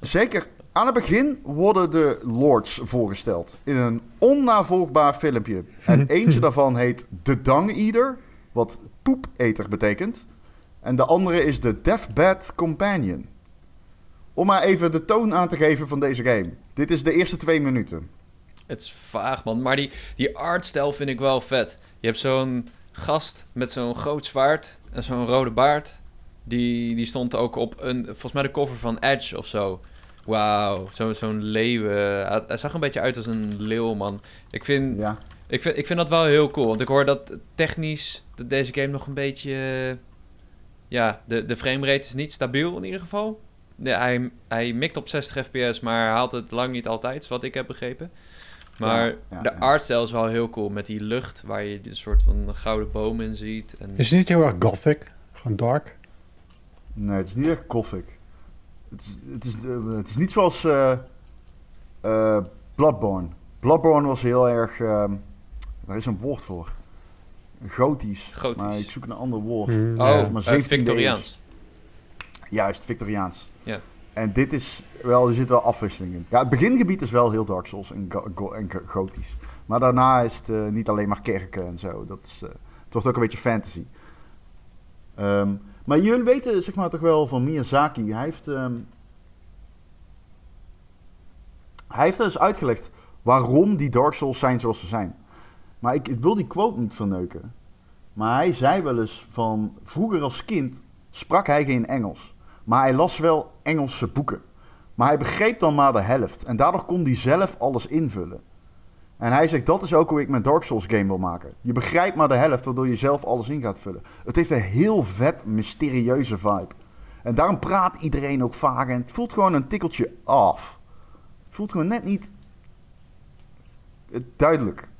Zeker. Aan het begin worden de lords voorgesteld in een onnavolgbaar filmpje. En eentje daarvan heet The Dung Eater, wat poepeter betekent. En de andere is de Deathbed Companion. Om maar even de toon aan te geven van deze game. Dit is de eerste twee minuten. Het is vaag, man. Maar die, die artstijl vind ik wel vet. Je hebt zo'n gast met zo'n groot zwaard en zo'n rode baard. Die, die stond ook op een, volgens mij de cover van Edge of zo. Wauw, zo, zo'n leeuw. eh, Hij, hij zag een beetje uit als een leeuw, man. Ik vind, Ja. Ik, vind, ik vind dat wel heel cool. Want ik hoor dat technisch dat deze game nog een beetje... eh, ja, de, de framerate is niet stabiel in ieder geval. De, hij, hij mikt op 60 fps, maar haalt het lang niet altijd, wat ik heb begrepen. Maar Ja, ja, de ja. artstijl is wel heel cool. Met die lucht waar je een soort van gouden boom in ziet. En... Is het niet heel erg gothic? Gewoon dark? Nee, het is niet echt gothic. Het is, het is, eh, het is niet zoals eh, eh, Bloodborne. Bloodborne was heel erg... ehm, daar is een woord voor. Gotisch. Gotisch. Maar ik zoek een ander woord. Mm, Oh, ja. maar eh, 17e Victoriaans. Juist, Victoriaans. Ja. En dit is wel, er zit wel afwisseling in. Ja, het begingebied is wel heel Dark Souls en, go- go- en go- gotisch. Maar daarna is het eh, niet alleen maar kerken en zo. Dat is, eh, het wordt ook een beetje fantasy. Ehm, maar jullie weten zeg maar toch wel van Miyazaki. Hij heeft, ehm, hij heeft dus uitgelegd waarom die Dark Souls zijn zoals ze zijn. Maar ik, wil die quote niet verneuken. Maar hij zei wel eens van... Vroeger als kind sprak hij geen Engels. Maar hij las wel Engelse boeken. Maar hij begreep dan maar de helft. En daardoor kon hij zelf alles invullen. En hij zegt, dat is ook hoe ik mijn Dark Souls game wil maken. Je begrijpt maar de helft, waardoor je zelf alles in gaat vullen. Het heeft een heel vet, mysterieuze vibe. En daarom praat iedereen ook vaag. En het voelt gewoon een tikkeltje af. Het voelt gewoon net niet eh, duidelijk.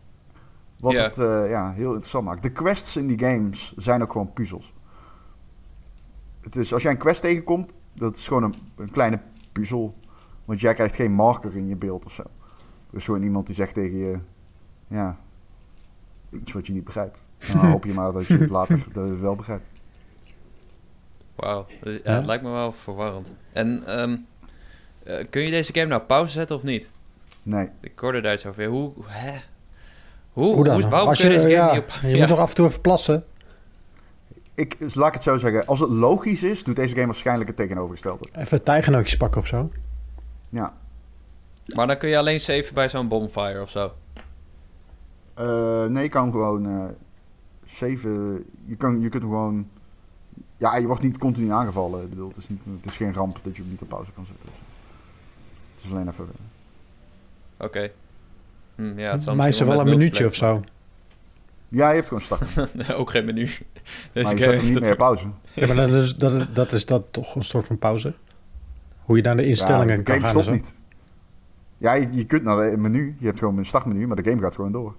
Wat het eh, ja, heel interessant maakt. De quests in die games zijn ook gewoon puzzels. Het is, als jij een quest tegenkomt, dat is gewoon een, een kleine puzzel. Want jij krijgt geen marker in je beeld of zo. Er is gewoon iemand die zegt tegen je, ja, iets wat je niet begrijpt. En dan hoop je maar dat je het later dat je het wel begrijpt. Wauw. Ja, Ja. het lijkt me wel verwarrend. En ehm, eh, kun je deze game nou pauze zetten of niet? Nee, Ik hoorde daar iets over. Hoe, hè? Hoe, Hoe dan? waarom Als kun je je, deze game ja, niet op... je moet toch af en toe even plassen? ik, dus laat ik het zo zeggen. Als het logisch is, doet deze game waarschijnlijk het tegenovergestelde. Even tijgenootjes pakken of zo? Ja. Maar dan kun je alleen saven bij zo'n bonfire of zo. Eh, nee, je kan gewoon eh saven. Je, kan, je kunt gewoon. Ja, je wordt niet continu aangevallen. Ik bedoel, het, is niet, het is geen ramp dat je hem niet op pauze kan zetten. of zo. Het is alleen even. Oké. Hm, ja, het zal Maar is er misschien wel een minuutje of zo? Ja, je hebt gewoon start. multiplayer- Ook geen menu. Deze maar je game zet hem heeft niet meer op pauze. Ja, maar dat is, dat, is, dat is dat toch een soort van pauze? Hoe je naar de instellingen ja, de kan game gaan. en stopt zo. niet. Ja, je, je kunt naar het menu. Je hebt gewoon een startmenu, maar de game gaat gewoon door.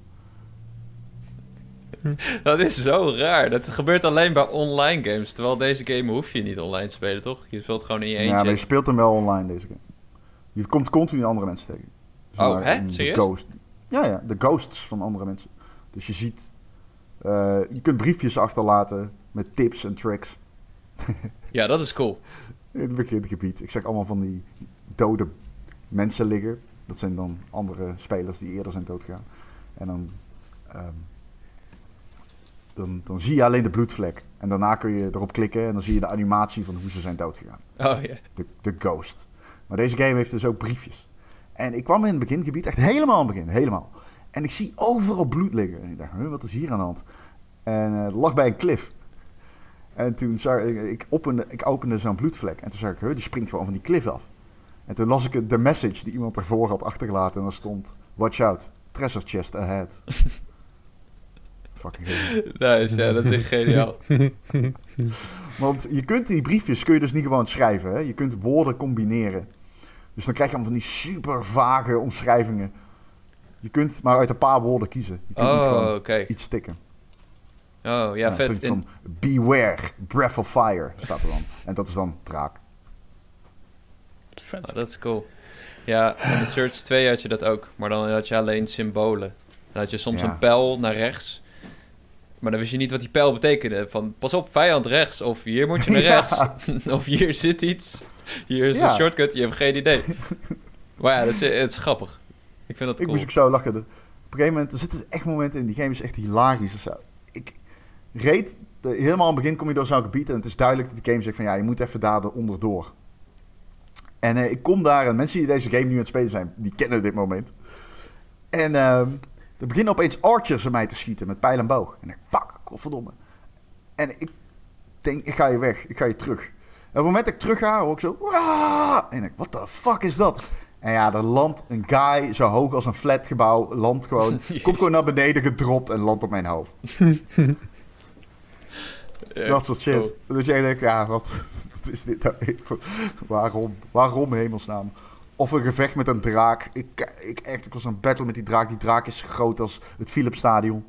Dat is zo raar. Dat gebeurt alleen bij online games. Terwijl deze game hoef je niet online te spelen, toch? Je speelt gewoon in je eentje. Ja, maar je speelt hem wel online, deze game. Je komt continu andere mensen tegen. Zeg Oh, maar, hè? Serieus? Ghost. Ja, ja, de ghosts van andere mensen. Dus je ziet... eh, je kunt briefjes achterlaten met tips en tricks. Ja, dat is cool. In het begingebied. Ik zeg allemaal van die dode mensen liggen. Dat zijn dan andere spelers die eerder zijn doodgegaan. En dan, ehm, dan, dan zie je alleen de bloedvlek. En daarna kun je erop klikken en dan zie je de animatie van hoe ze zijn doodgegaan. Oh ja. De, de Ghost. Maar deze game heeft dus ook briefjes. En ik kwam in het begingebied, echt helemaal in het begin, helemaal. En ik zie overal bloed liggen. En ik dacht, wat is hier aan de hand? En eh, het lag bij een klif. En toen zag ik, ik opende, ik opende zo'n bloedvlek. En toen zag ik, die springt gewoon van die klif af. En toen las ik de message die iemand ervoor had achtergelaten. En daar stond, watch out, treasure chest ahead. Fucking hell. Nice, ja, dat is echt geniaal. Want je kunt die briefjes kun je dus niet gewoon schrijven. Hè? Je kunt woorden combineren. Dus dan krijg je allemaal van die super vage omschrijvingen. Je kunt maar uit een paar woorden kiezen. Je kunt niet Oh, gewoon oké. iets stikken. Oh, ja, Ja, vet. van beware, breath of fire staat er dan. En dat is dan draak. Vet. Oh, dat is cool. Ja, in de Search 2 had je dat ook. Maar dan had je alleen symbolen. Dan had je soms Ja. een pijl naar rechts. Maar dan wist je niet wat die pijl betekende. Van, pas op, vijand rechts. Of hier moet je naar Ja. rechts. of hier zit iets. Hier is Ja. een shortcut. Je hebt geen idee. maar ja, dat is, het is grappig. Ik vind dat Ik cool. moest ook zo lachen. Op een gegeven moment, er zitten echt momenten in, die game is echt hilarisch of zo. Ik reed, de, helemaal aan het begin kom je door zo'n gebied en het is duidelijk dat de game zegt van ja, je moet even daar onderdoor. En eh, ik kom daar en mensen die deze game nu aan het spelen zijn, die kennen dit moment. En ehm, er beginnen opeens archers aan mij te schieten met pijl en boog. En ik denk, fuck, godverdomme. En ik denk, ik ga je weg, ik ga je terug. Op het moment dat ik terug ga, hoor ik zo... "Waaah!" En ik what the fuck is dat? En ja, er landt een guy zo hoog als een flatgebouw, landt gewoon, komt gewoon naar beneden gedropt en landt op mijn hoofd. Ja, dat soort shit. cool. Dat jij denkt, ja, wat, wat is dit nou? Waarom? Waarom hemelsnaam? Of een gevecht met een draak. Ik, ik, echt, ik was een battle met die draak. Die draak is groot als het Philipsstadion.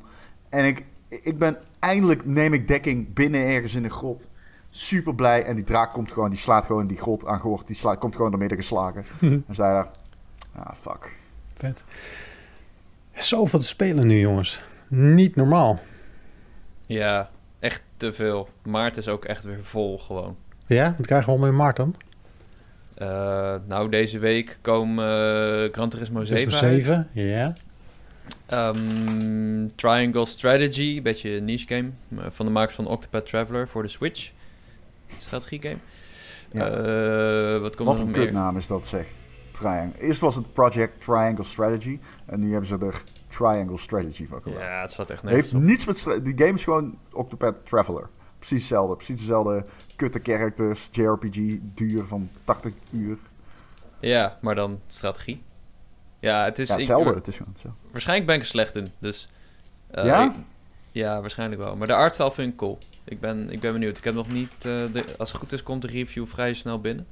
En ik, ik ben, eindelijk neem ik dekking binnen ergens in een grot. Super blij. En die draak komt gewoon, die slaat gewoon die grot aan gehoord. Die slaat, komt gewoon door midden geslagen. en zei daar, ah fuck. Vet. Zoveel te spelen nu, jongens. Niet normaal. Ja, echt te veel. Maart is ook echt weer vol gewoon. Ja, wat krijgen we al met maart dan? Eh, nou, deze week komen eh, Gran Turismo 7 uit. 7, ja. Ehm, Triangle Strategy, een beetje een niche game. eh, Van de makers van Octopath Traveler voor de Switch. Strategiegame. Ja. Eh, wat komt Wat er een nog kutnaam is dat zeg. Triangle. Eerst was het Project Triangle Strategy. En nu hebben ze er Triangle Strategy van gemaakt. Ja, het staat echt Het heeft nergens op. niets met... Die game is gewoon Octopath Traveler. Precies hetzelfde. Precies dezelfde kutte characters. JRPG. Duur van 80 uur. Ja, maar dan strategie. Ja, het is... Ja, ik- hetzelfde. Het is gewoon hetzelfde. waarschijnlijk ben ik er slecht in, dus... eh, Ja? ik- ja, waarschijnlijk wel. Maar de artstyle vind ik cool. Ik ben, ik ben benieuwd. Ik heb nog niet... eh, de, als het goed is, komt de review vrij snel binnen.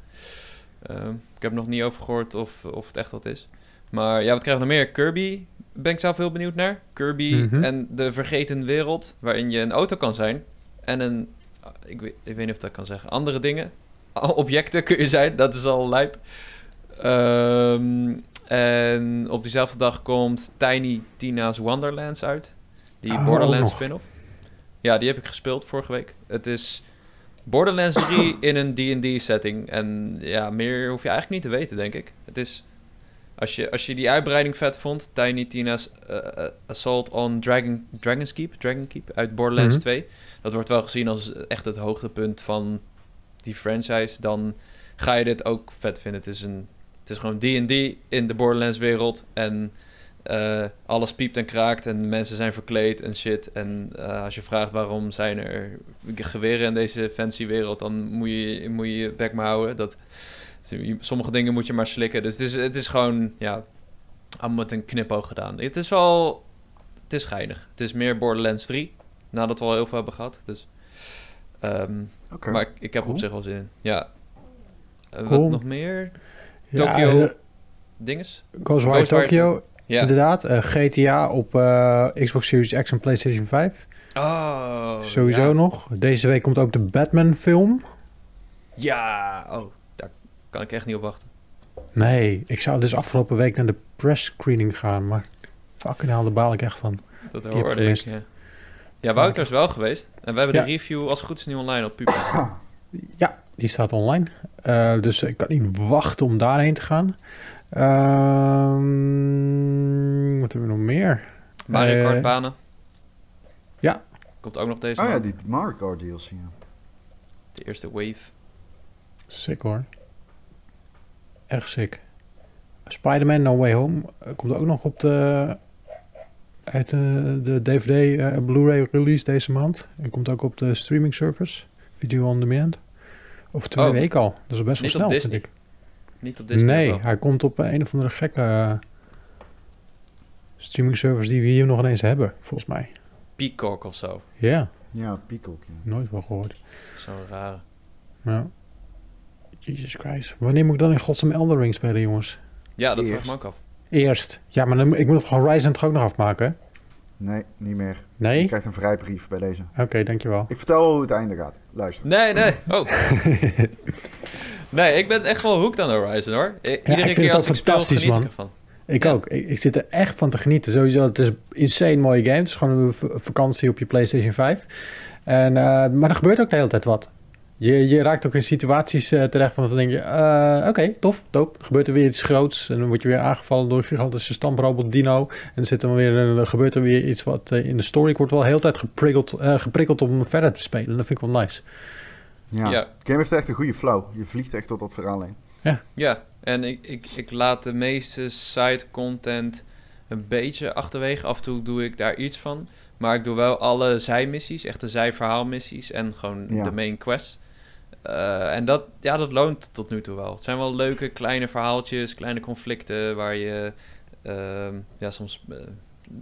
Ehm, ik heb nog niet over gehoord of, of het echt wat is. Maar ja, wat krijgen we nog meer? Kirby ben ik zelf heel benieuwd naar. Kirby Mhm. en de vergeten wereld, waarin je een auto kan zijn. En een... Ik weet, ik weet niet of dat kan zeggen. Andere dingen. Objecten kun je zijn, dat is al lijp. Ehm, en op diezelfde dag komt Tiny Tina's Wonderlands uit. Die Oh, Borderlands spin-off. Ja, die heb ik gespeeld vorige week. Het is Borderlands 3 in een D&D setting. En ja, meer hoef je eigenlijk niet te weten, denk ik. Het is... Als je, als je die uitbreiding vet vond, Tiny Tina's eh, eh, Assault on Dragon, Dragon's Keep, Dragon Keep uit Borderlands Mhm. 2. Dat wordt wel gezien als echt het hoogtepunt van die franchise. Dan ga je dit ook vet vinden. Het is, een, het is gewoon D&D in de Borderlands wereld. En eh, alles piept en kraakt en mensen zijn verkleed en shit. En eh, als je vraagt waarom zijn er geweren in deze fancy wereld, dan moet je moet je, je bek maar houden. Dat, sommige dingen moet je maar slikken. Dus het is, het is gewoon, ja, allemaal met een knipoog gedaan. Het is wel, het is geinig. Het is meer Borderlands 3, nadat we al heel veel hebben gehad. Dus, Oké. Maar ik, ik heb Cool. op zich wel zin in. Ja. Eh, Cool. Wat nog meer? Tokyo- eh, Dinges? Ghostwire- Tokyo, Ja. inderdaad. Eh, GTA op eh, Xbox Series X en PlayStation 5. Oh, Sowieso ja. nog. Deze week komt ook de Batman film. Ja, oh, daar kan ik echt niet op wachten. Nee, ik zou dus afgelopen week naar de press screening gaan, maar fucking hell, daar baal ik echt van. Dat heb hoorde ik, ja. Ja, Wouter is wel geweest. En we hebben Ja. de review als het goed is nu online op Pupa. Die staat online. Eh, dus ik kan niet wachten om daarheen te gaan. Ehm, wat hebben we nog meer? Mario Eh, Kart banen. ja. Komt ook nog deze Oh ja, die Mario Kart DLC. Ja. De eerste wave. Sick hoor. Echt sick. Spider-Man No Way Home eh, komt ook nog op de, uit de, de DVD eh, Blu-ray release deze maand. En komt ook op de streaming service. Video on demand. Over twee Oh. weken al. Dat is best wel snel, vind ik. Niet op Disney. nee, wel. hij komt op een of andere gekke eh, streaming service die we hier nog ineens hebben, volgens mij. Peacock of zo. Ja, Ja, Peacock. Ja. nooit wel gehoord. Zo'n rare. Ja. Jesus Christ. Wanneer moet ik dan in godsnaam Elden Ring spelen, jongens? Ja, dat vraag ik me ook af. Eerst. Ja, maar dan, moet- ik moet gewoon Horizon toch ook nog afmaken, hè? Nee, niet meer. Je Nee? krijgt een vrijbrief bij deze. Oké, dankjewel. Ik vertel hoe het einde gaat. Luister. Nee, nee. Oh. nee, ik ben echt wel hooked aan Horizon hoor. Iedere vind keer het als ik speel, fantastisch, man. ik ervan. Ik Ja. ook. Ik, ik zit er echt van te genieten. Sowieso, het is een insane mooie game. Het is gewoon een vakantie op je PlayStation 5. En, eh, maar er gebeurt ook de hele tijd wat. Je, je raakt ook in situaties eh, terecht van dan denk je, eh, oké, tof, dope. Er gebeurt er weer iets groots en dan word je weer aangevallen door een gigantische stamprobot dino. En dan zit er weer, een- er gebeurt er weer iets wat eh, in de story. Ik word wel de hele tijd geprikkeld, eh, geprikkeld om verder te spelen. Dat vind ik wel nice. Ja. Ja. Game heeft echt een goede flow. Je vliegt echt tot dat verhaal heen. Ja, en ik, ik, ik laat de meeste side content een beetje achterwege. Af en toe doe ik daar iets van. Maar ik doe wel alle zijmissies, echte zijverhaalmissies en gewoon Ja. de main quest. Eh, en dat, ja, dat loont tot nu toe wel. Het zijn wel leuke kleine verhaaltjes, kleine conflicten waar je ehm, ja, soms eh,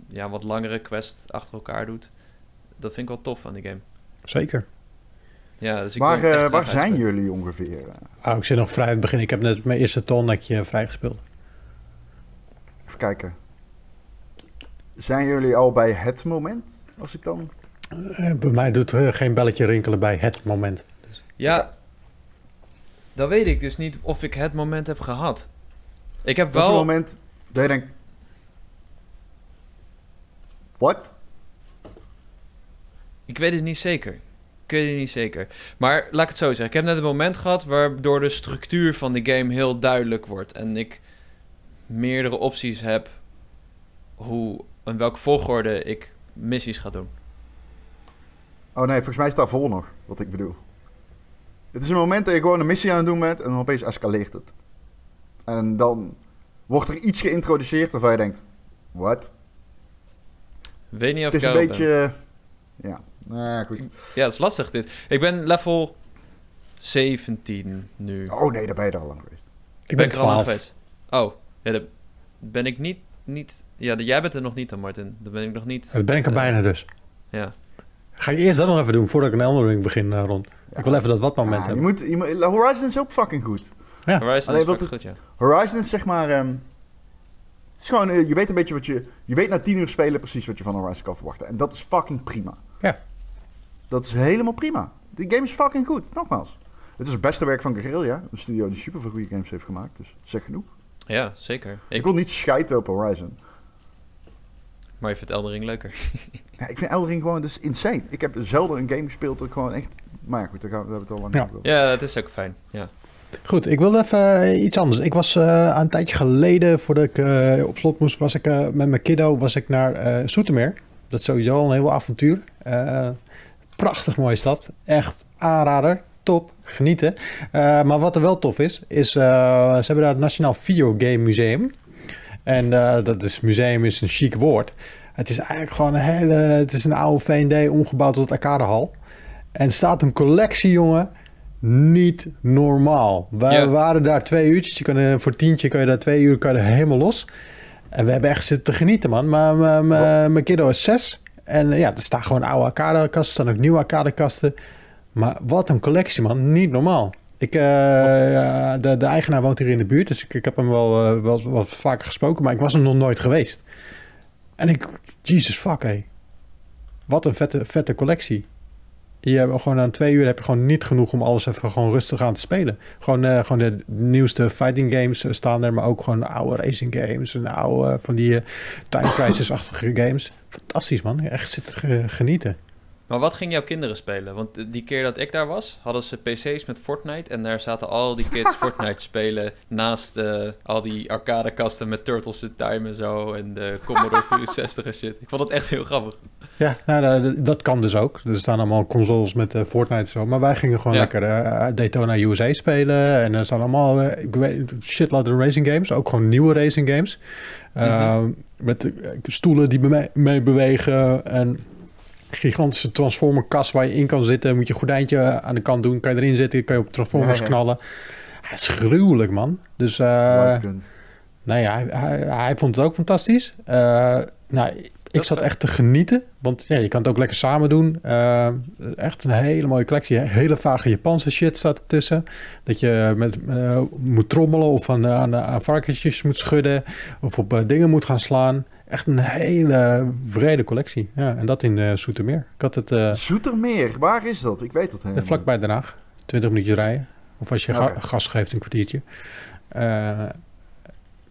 ja, wat langere quests achter elkaar doet. Dat vind ik wel tof aan die game. Zeker. Ja, dus ik waar eh, waar zijn jullie ongeveer? Ah, ik zit nog vrij aan het begin. Ik heb net mijn eerste tonnetje vrijgespeeld. Even kijken. Zijn jullie al bij het moment? Als ik dan... Eh, bij mij doet er geen belletje rinkelen bij het moment. Ja, dan weet ik dus niet of ik het moment heb gehad. Ik heb Dat is wel... een moment dat je denkt... What? Ik weet het niet zeker. Ik weet het niet zeker. Maar laat ik het zo zeggen. Ik heb net een moment gehad waardoor de structuur van de game heel duidelijk wordt. En ik meerdere opties heb hoe en welke volgorde ik missies ga doen. Oh nee, volgens mij is het daarvoor nog, wat ik bedoel. Het is een moment dat je gewoon een missie aan het doen bent en dan opeens escaleert het. En dan wordt er iets geïntroduceerd waarvan je denkt, what? Weet niet of Het is ik een ben. beetje... Ja, nou ja, goed. Ja, dat is lastig dit. Ik ben level 17 nu. Oh nee, daar ben je er al lang geweest. Ik ben er al lang 12. geweest. Oh, ja, ben ik niet, niet... Ja, jij bent er nog niet dan, Martin. Dan ben ik nog niet... Dat ben ik er eh, bijna dus. Ja. Ga je eerst dat nog even doen voordat ik een Ring begin, eh, Ron? Ik wil even dat wat moment Ja, je hebben. moet, je moet- Horizon is ook fucking goed. Horizon Alleen is het- goed, ja. Horizon is zeg maar... ehm, het is gewoon, eh, je weet een beetje wat je... Je weet na tien uur spelen precies wat je van Horizon kan verwachten. En dat is fucking prima. Ja. Dat is helemaal prima. Die game is fucking goed, nogmaals. Het is het beste werk van Guerrilla. Een studio die super veel goede games heeft gemaakt. Dus zeg genoeg. Ja, zeker. Ik, Ik, wil niet scheiden op Horizon. Maar je vindt Elden Ring leuker. Ja, ik vind Elden Ring gewoon dus insane. Ik heb zelden een game gespeeld dat ik gewoon echt... Maar ja, goed, daar, gaan we, hebben we het al lang Ja. over. ja, dat is ook fijn. Ja. Goed, ik wil even eh, iets anders. Ik was eh, aan een tijdje geleden, voordat ik eh, op slot moest, was ik met mijn kiddo was ik naar eh Soetermeer. Dat is sowieso al een heel avontuur. Eh, prachtig mooie stad. Echt aanrader. Top. Genieten. Eh, maar wat er wel tof is, is eh, ze hebben daar het Nationaal Videogame Museum. En eh, dat is museum is een chic woord. Het is eigenlijk gewoon een hele... Het is een oude V&D omgebouwd tot arcadehal. En staat een collectie, jongen. Niet normaal. Ja. waren daar twee uurtjes. Je kan, er- voor tientje kan je daar twee uur kan je helemaal los. En we hebben echt zitten te genieten, man. Maar maar- mijn kiddo is zes. En eh, ja, er staan gewoon oude arcadekasten. Er staan ook nieuwe arcadekasten. Maar wat een collectie, man. Niet normaal. Ik, eh, de, de eigenaar woont hier in de buurt. Dus ik, ik heb hem wel, eh, wel vaker gesproken. Maar ik was er nog nooit geweest. En ik... Jesus fuck, hé. Wat een vette, vette collectie. Je hebt gewoon aan twee uur heb je gewoon niet genoeg om alles even gewoon rustig aan te spelen. Gewoon, eh, gewoon de nieuwste fighting games staan er, maar ook gewoon oude racing games en oude van die time crisis-achtige games. Fantastisch man, echt zitten ge- genieten. Maar wat ging jouw kinderen spelen? Want eh, die keer dat ik daar was, hadden ze PC's met Fortnite. En daar zaten al die kids Fortnite spelen. Naast eh, al die arcadekasten met Turtles in Time en zo. En de Commodore 64 en shit. Ik vond het echt heel grappig. Ja, nou, nou, dat kan dus ook. Er staan allemaal consoles met eh, Fortnite en zo. Maar wij gingen gewoon Ja. lekker Daytona USA spelen. En er staan allemaal ik weet, shitload of racing games. Ook gewoon nieuwe racing games. Eh, Met eh, stoelen die mee bewegen. En gigantische transformer kast waar je in kan zitten. Moet je een gordijntje aan de kant doen. Kan je erin zitten. Kan je op transformers Ja, ja. knallen. Het is gruwelijk, man. Dus eh, nou ja, hij, hij, hij vond het ook fantastisch. Eh, nou, ik zat echt te genieten. Want ja, je kan het ook lekker samen doen. Eh, echt een hele mooie collectie. Hele vage Japanse shit staat ertussen. Dat je met, moet trommelen of aan, aan, aan varkensjes moet schudden. Of op dingen moet gaan slaan. Echt een hele vrede collectie. Ja, en dat in eh Zoetermeer. Ik had het eh, Zoetermeer, waar is dat? Ik weet het helemaal. vlakbij Den Haag. 20 minuutjes rijden. Of als je ga- gas geeft, een kwartiertje. Eh,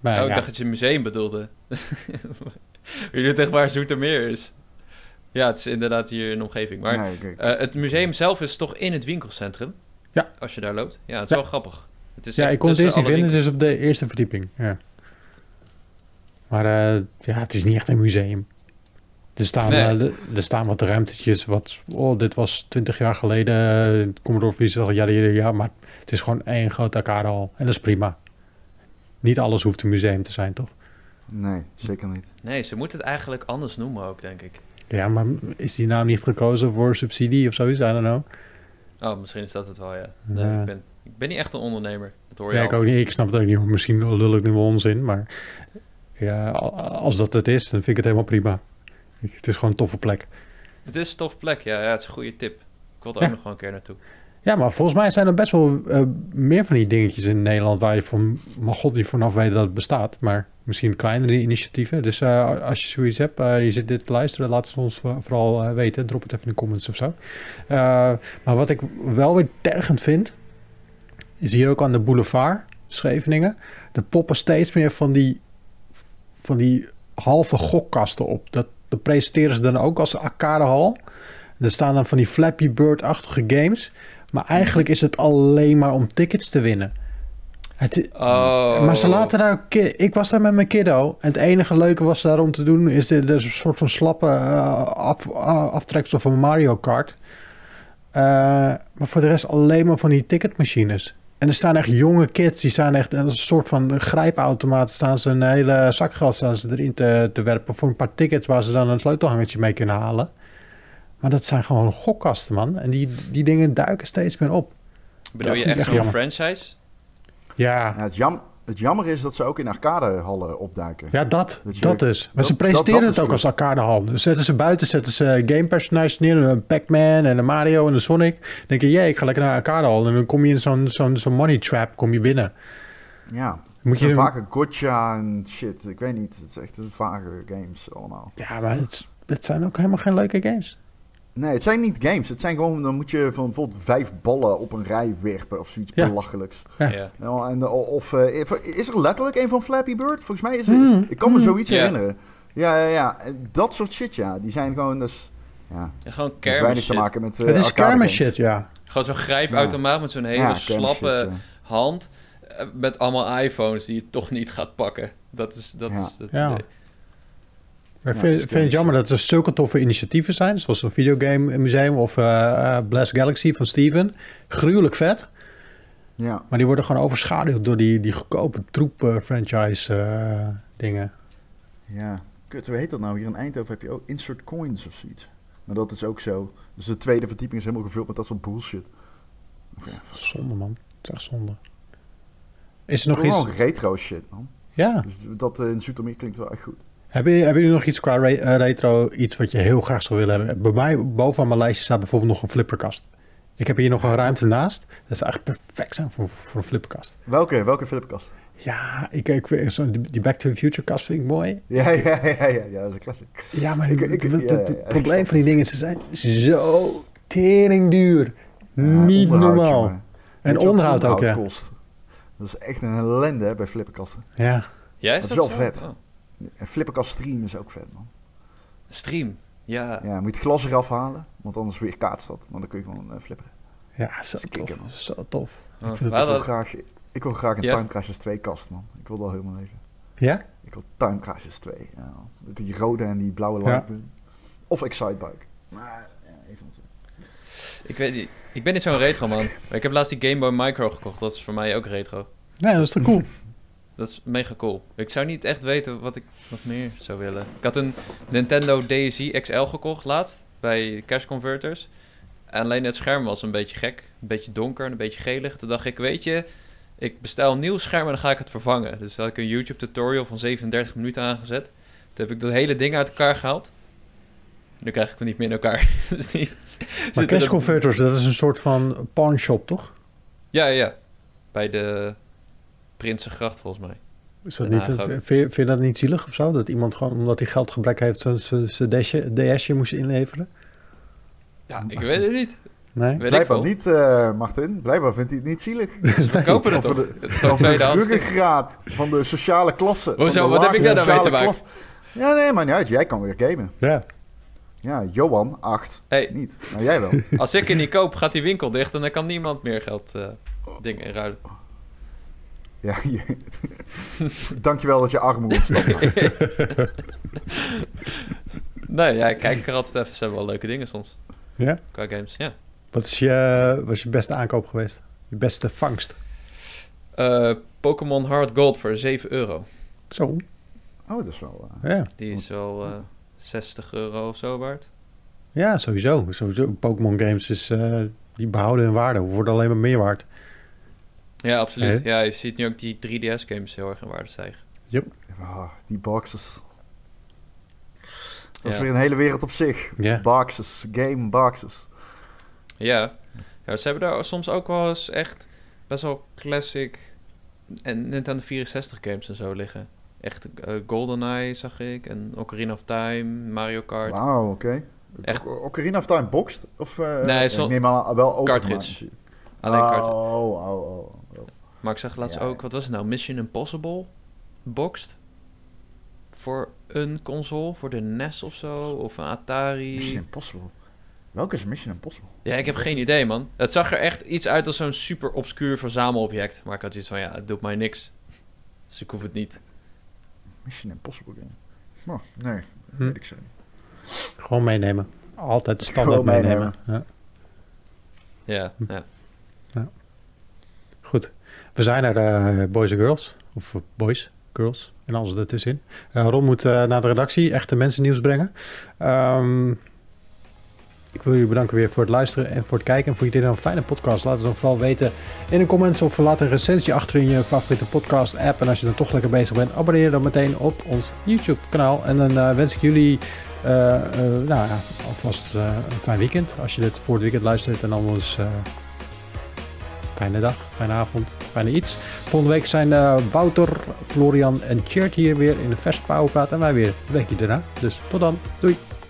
maar oh, ik ja. dacht dat je een museum bedoelde. Je doet echt waar Zoetermeer is. Ja, het is inderdaad hier in de omgeving. Maar Nee, ik- ik- eh, het museum zelf is toch in het winkelcentrum? Ja. Als je daar loopt. Ja, het is Ja. wel grappig. Het is Ja, ik kon het eerst niet vinden, dus op de eerste verdieping. Ja. Maar eh, ja, het is niet echt een museum. Er staan, Nee. eh, de- er staan wat ruimtetjes. Wat, oh, dit was 20 jaar geleden. eh, Commodore Visa, ja, ja, ja, maar het is gewoon één groot arcadehal. En dat is prima. Niet alles hoeft een museum te zijn, toch? nee, zeker niet. Nee, ze moeten het eigenlijk anders noemen ook, denk ik. Ja, maar is die naam niet gekozen voor subsidie of zoiets? I don't know. Oh, misschien is dat het wel, ja. Nee, Ja. ik, ben, ik ben niet echt een ondernemer. Dat hoor je Ja, al. ik ook niet. Ik snap het ook niet. Misschien lul ik nu wel onzin, maar ja, als dat het is, dan vind ik het helemaal prima. Het is gewoon een toffe plek. Het is een tof plek, ja. ja. Het is een goede tip. Ik wil er Ja. ook nog wel een keer naartoe. Ja, maar volgens mij zijn er best wel eh, meer van die dingetjes in Nederland waar je van, maar god niet vanaf weet dat het bestaat. Maar misschien kleinere initiatieven. Dus eh, als je zoiets hebt, eh, je zit dit te luisteren, laat het ons voor- vooral weten. Drop het even in de comments of zo. Maar wat ik wel weer tergend vind, is hier ook aan de boulevard, Scheveningen. Er poppen steeds meer van die, van die halve gokkasten op. Dat, dat presenteren ze dan ook als arcadehal. Er staan dan van die Flappy Bird-achtige games. Maar eigenlijk is het alleen maar om tickets te winnen. Het, Oh. Maar ze laten daar Ik was daar met mijn kiddo. En het enige leuke was daar om te doen... is is een soort van slappe eh, af, uh, aftreksel van Mario Kart. Eh, maar voor de rest alleen maar van die ticketmachines. En er staan echt jonge kids. Die staan echt... Als een soort van grijpautomaat... staan ze een hele zakgeld staan ze erin te, te werpen... voor een paar tickets... waar ze dan een sleutelhangertje mee kunnen halen. Maar dat zijn gewoon gokkasten, man. En die, die dingen duiken steeds meer op. Bedoel je echt echt zo'n franchise? Ja, Ja, het, jam, het jammer is dat ze ook in arcadehallen opduiken. Ja, dat, Dat je- dus. Maar dat- ze presenteren het ook is als arcadehal. Dus zetten ze buiten, zetten ze gamepersonages neer. Een Pac-Man en een Mario en een Sonic. Dan denk je, jee, ik ga lekker naar een arcadehal. En dan kom je in zo'n zo'n zo'n money trap, kom je binnen. Ja, Moet je- vaker gotcha en shit. Ik weet niet, het is echt een vage games allemaal. Ja, maar het, het zijn ook helemaal geen leuke games. Nee, het zijn niet games. Het zijn gewoon, dan moet je van bijvoorbeeld vijf ballen op een rij werpen of zoiets Ja. belachelijks. Ja. Ja. En, de- of eh, is er letterlijk een van Flappy Bird? Volgens mij is er, Mm, ik kan me mm. zoiets herinneren. Ja, ja, ja. Dat soort shit, ja. Die zijn gewoon dus, ja, Ja, gewoon kermis weinig te maken met uh, het is kermis shit, ja. Gewoon zo'n grijpautomaat met zo'n hele slappe shit, ja. hand. eh, Met allemaal iPhones die je toch niet gaat pakken. Dat is, dat Ja. is het Ja. idee. Maar Ja, ik vind, het jammer dat er zulke toffe initiatieven zijn. Zoals een videogame museum of eh, Blast Galaxy van Steven. Gruwelijk vet. Ja, Maar die worden gewoon overschaduwd door die, die goedkope troep eh, franchise dingen. ja. Kut, hoe heet dat nou? Hier in Eindhoven heb je ook Insert Coins of zoiets. Maar dat is ook zo. Dus de tweede verdieping is helemaal gevuld met dat soort bullshit. Ja, Zonde, man. Het is echt zonde. Is er nog iets... Gewoon retro shit, man. Ja. Dus dat in Zoetermeer klinkt wel echt goed. Hebben, jullie- hebben jullie nog iets qua re- eh, retro, iets wat je heel graag zou willen hebben? Bij mij, bovenaan mijn lijstje staat bijvoorbeeld nog een flipperkast. Ik heb hier nog een ruimte naast. Dat zou echt perfect zijn voor, voor een flipperkast. Welke? Welke Philipkast? Ja, ik, ik, vind zo- die Back to the Future kast vind ik mooi. Ja, ja, ja, ja, ja, dat is een classic. Ja, maar Ik- het- ik- het- ja, het ja, het ja, ik probleem van die dingen, ze zijn zo teringduur. Ja, Niet normaal. En onderhoud ook, ja. kost? Dat is echt een ellende hè, bij flipperkasten. Ja, is Dat dat, is wel zo? vet. Oh. En flipperkast stream is ook vet, man. Stream. Ja. Ja, moet je het glas eraf halen, want anders weer kaatst dat. Maar dan kun je gewoon eh, flipperen. Ja, zo kicken, tof. man. Zo tof. Oh, Ik vind het Ik wil graag, ik wil graag een Ja? Time Crashers 2 kast, man. Ik wil dat helemaal even. Ja? Ik wil Time Crashers 2. Ja. Met die rode en die blauwe Ja. lightbeam. Of Excitebike. Maar ja, even. Ik weet niet. Ik ben niet zo'n retro man. Maar ik heb laatst die Game Boy Micro gekocht. Dat is voor mij ook retro. Nee, dat is toch cool? Dat is mega cool. Ik zou niet echt weten wat ik nog meer zou willen. Ik had een Nintendo DSi XL gekocht laatst bij Cash Converters. En alleen het scherm was een beetje gek. Een beetje donker en een beetje gelig. Toen dacht ik, weet je, ik bestel een nieuw scherm en dan ga ik het vervangen. Dus had ik een YouTube tutorial van 37 minuten aangezet. Toen heb ik dat hele ding uit elkaar gehaald. Nu krijg ik hem niet meer in elkaar. dus die Maar Cash er- Converters, dat is een soort van pawnshop, toch? Ja, ja. Bij de Prinsengracht volgens mij. Is dat niet, vind, je, vind je dat niet zielig of zo? Dat iemand gewoon, omdat hij geldgebrek heeft, zijn- DSje moest inleveren? Ja, ik weet het niet. Nee? Weet ik Blijkbaar wel. niet, eh, Martin. Blijkbaar vindt hij het niet zielig. Ze verkopen het toch? de- Het is gewoon Of de ruggengraat van de sociale klasse. Hoezo? Van de Wat heb ik daar nou mee te maken? Ja, nee, maar niet uit. Jij kan weer gamen. Ja. Ja, Johan, 8. Hey, Niet. Nou, jij wel. als ik er niet koop, gaat die winkel dicht en dan kan niemand meer geld eh, dingen inruilen. Ja, je... Dankjewel dat je armoede instapt. Nee, ja, ik kijk er altijd even. Ze hebben wel leuke dingen soms. ja? Qua games, ja. Wat is je, wat is je beste aankoop geweest? Je beste vangst? Eh, Pokémon Hard Gold voor 7 euro. Zo, Oh, dat is wel... eh, ja. Die is wel eh 60 euro of zo waard. Ja, sowieso. sowieso. Pokémon games is, eh, die behouden hun waarde. Worden alleen maar meer waard. Ja, absoluut. Ja, je ziet nu ook die 3DS-games heel erg in waarde stijgen. ah, die boxes. Dat is Ja. weer een hele wereld op zich. Ja. Boxes. Game boxes. Ja. ja, ze hebben daar soms ook wel eens echt best wel classic en Nintendo 64 games en zo liggen. Echt eh, GoldenEye zag ik en Ocarina of Time, Mario Kart. Wauw, oké. Echt? Ocarina of Time boxed? Of, eh, Nee, ik neem aan wel open Cartridge. Alleen oh. Oh, oh, oh. Maar ik zag laatst Ja. ook, wat was het nou? Mission Impossible boxed. Voor een console, voor de NES of zo, of een Atari. Mission Impossible. Welke is Mission Impossible? Ja, ik heb geen idee, man. Het zag er echt iets uit als zo'n super obscuur verzamelobject. Maar ik had iets van, ja, het doet mij niks. Dus ik hoef het niet. Mission Impossible game. Oh, nee, Hm. weet ik zo niet. Gewoon meenemen. Altijd standaard Gewoon meenemen. meenemen. Ja. Ja, ja. We zijn er, eh, boys en girls. Of eh, boys, girls. En alles ertussenin. Eh Ron moet naar de redactie echte mensen nieuws brengen. Ehm, ik wil jullie bedanken weer voor het luisteren en voor het kijken. En vond je dit een fijne podcast? Laat het dan vooral weten in de comments of laat een recensie achter in je favoriete podcast app. En als je dan toch lekker bezig bent, abonneer dan meteen op ons YouTube kanaal. En dan wens ik jullie nou ja, alvast een fijn weekend. Als je dit voor het weekend luistert en anders... Fijne dag, fijne avond, fijne iets. Volgende week zijn eh, Wouter, Florian en Chert hier weer in de verse Powerpraat. En wij weer een weekje daarna. Dus tot dan. Doei.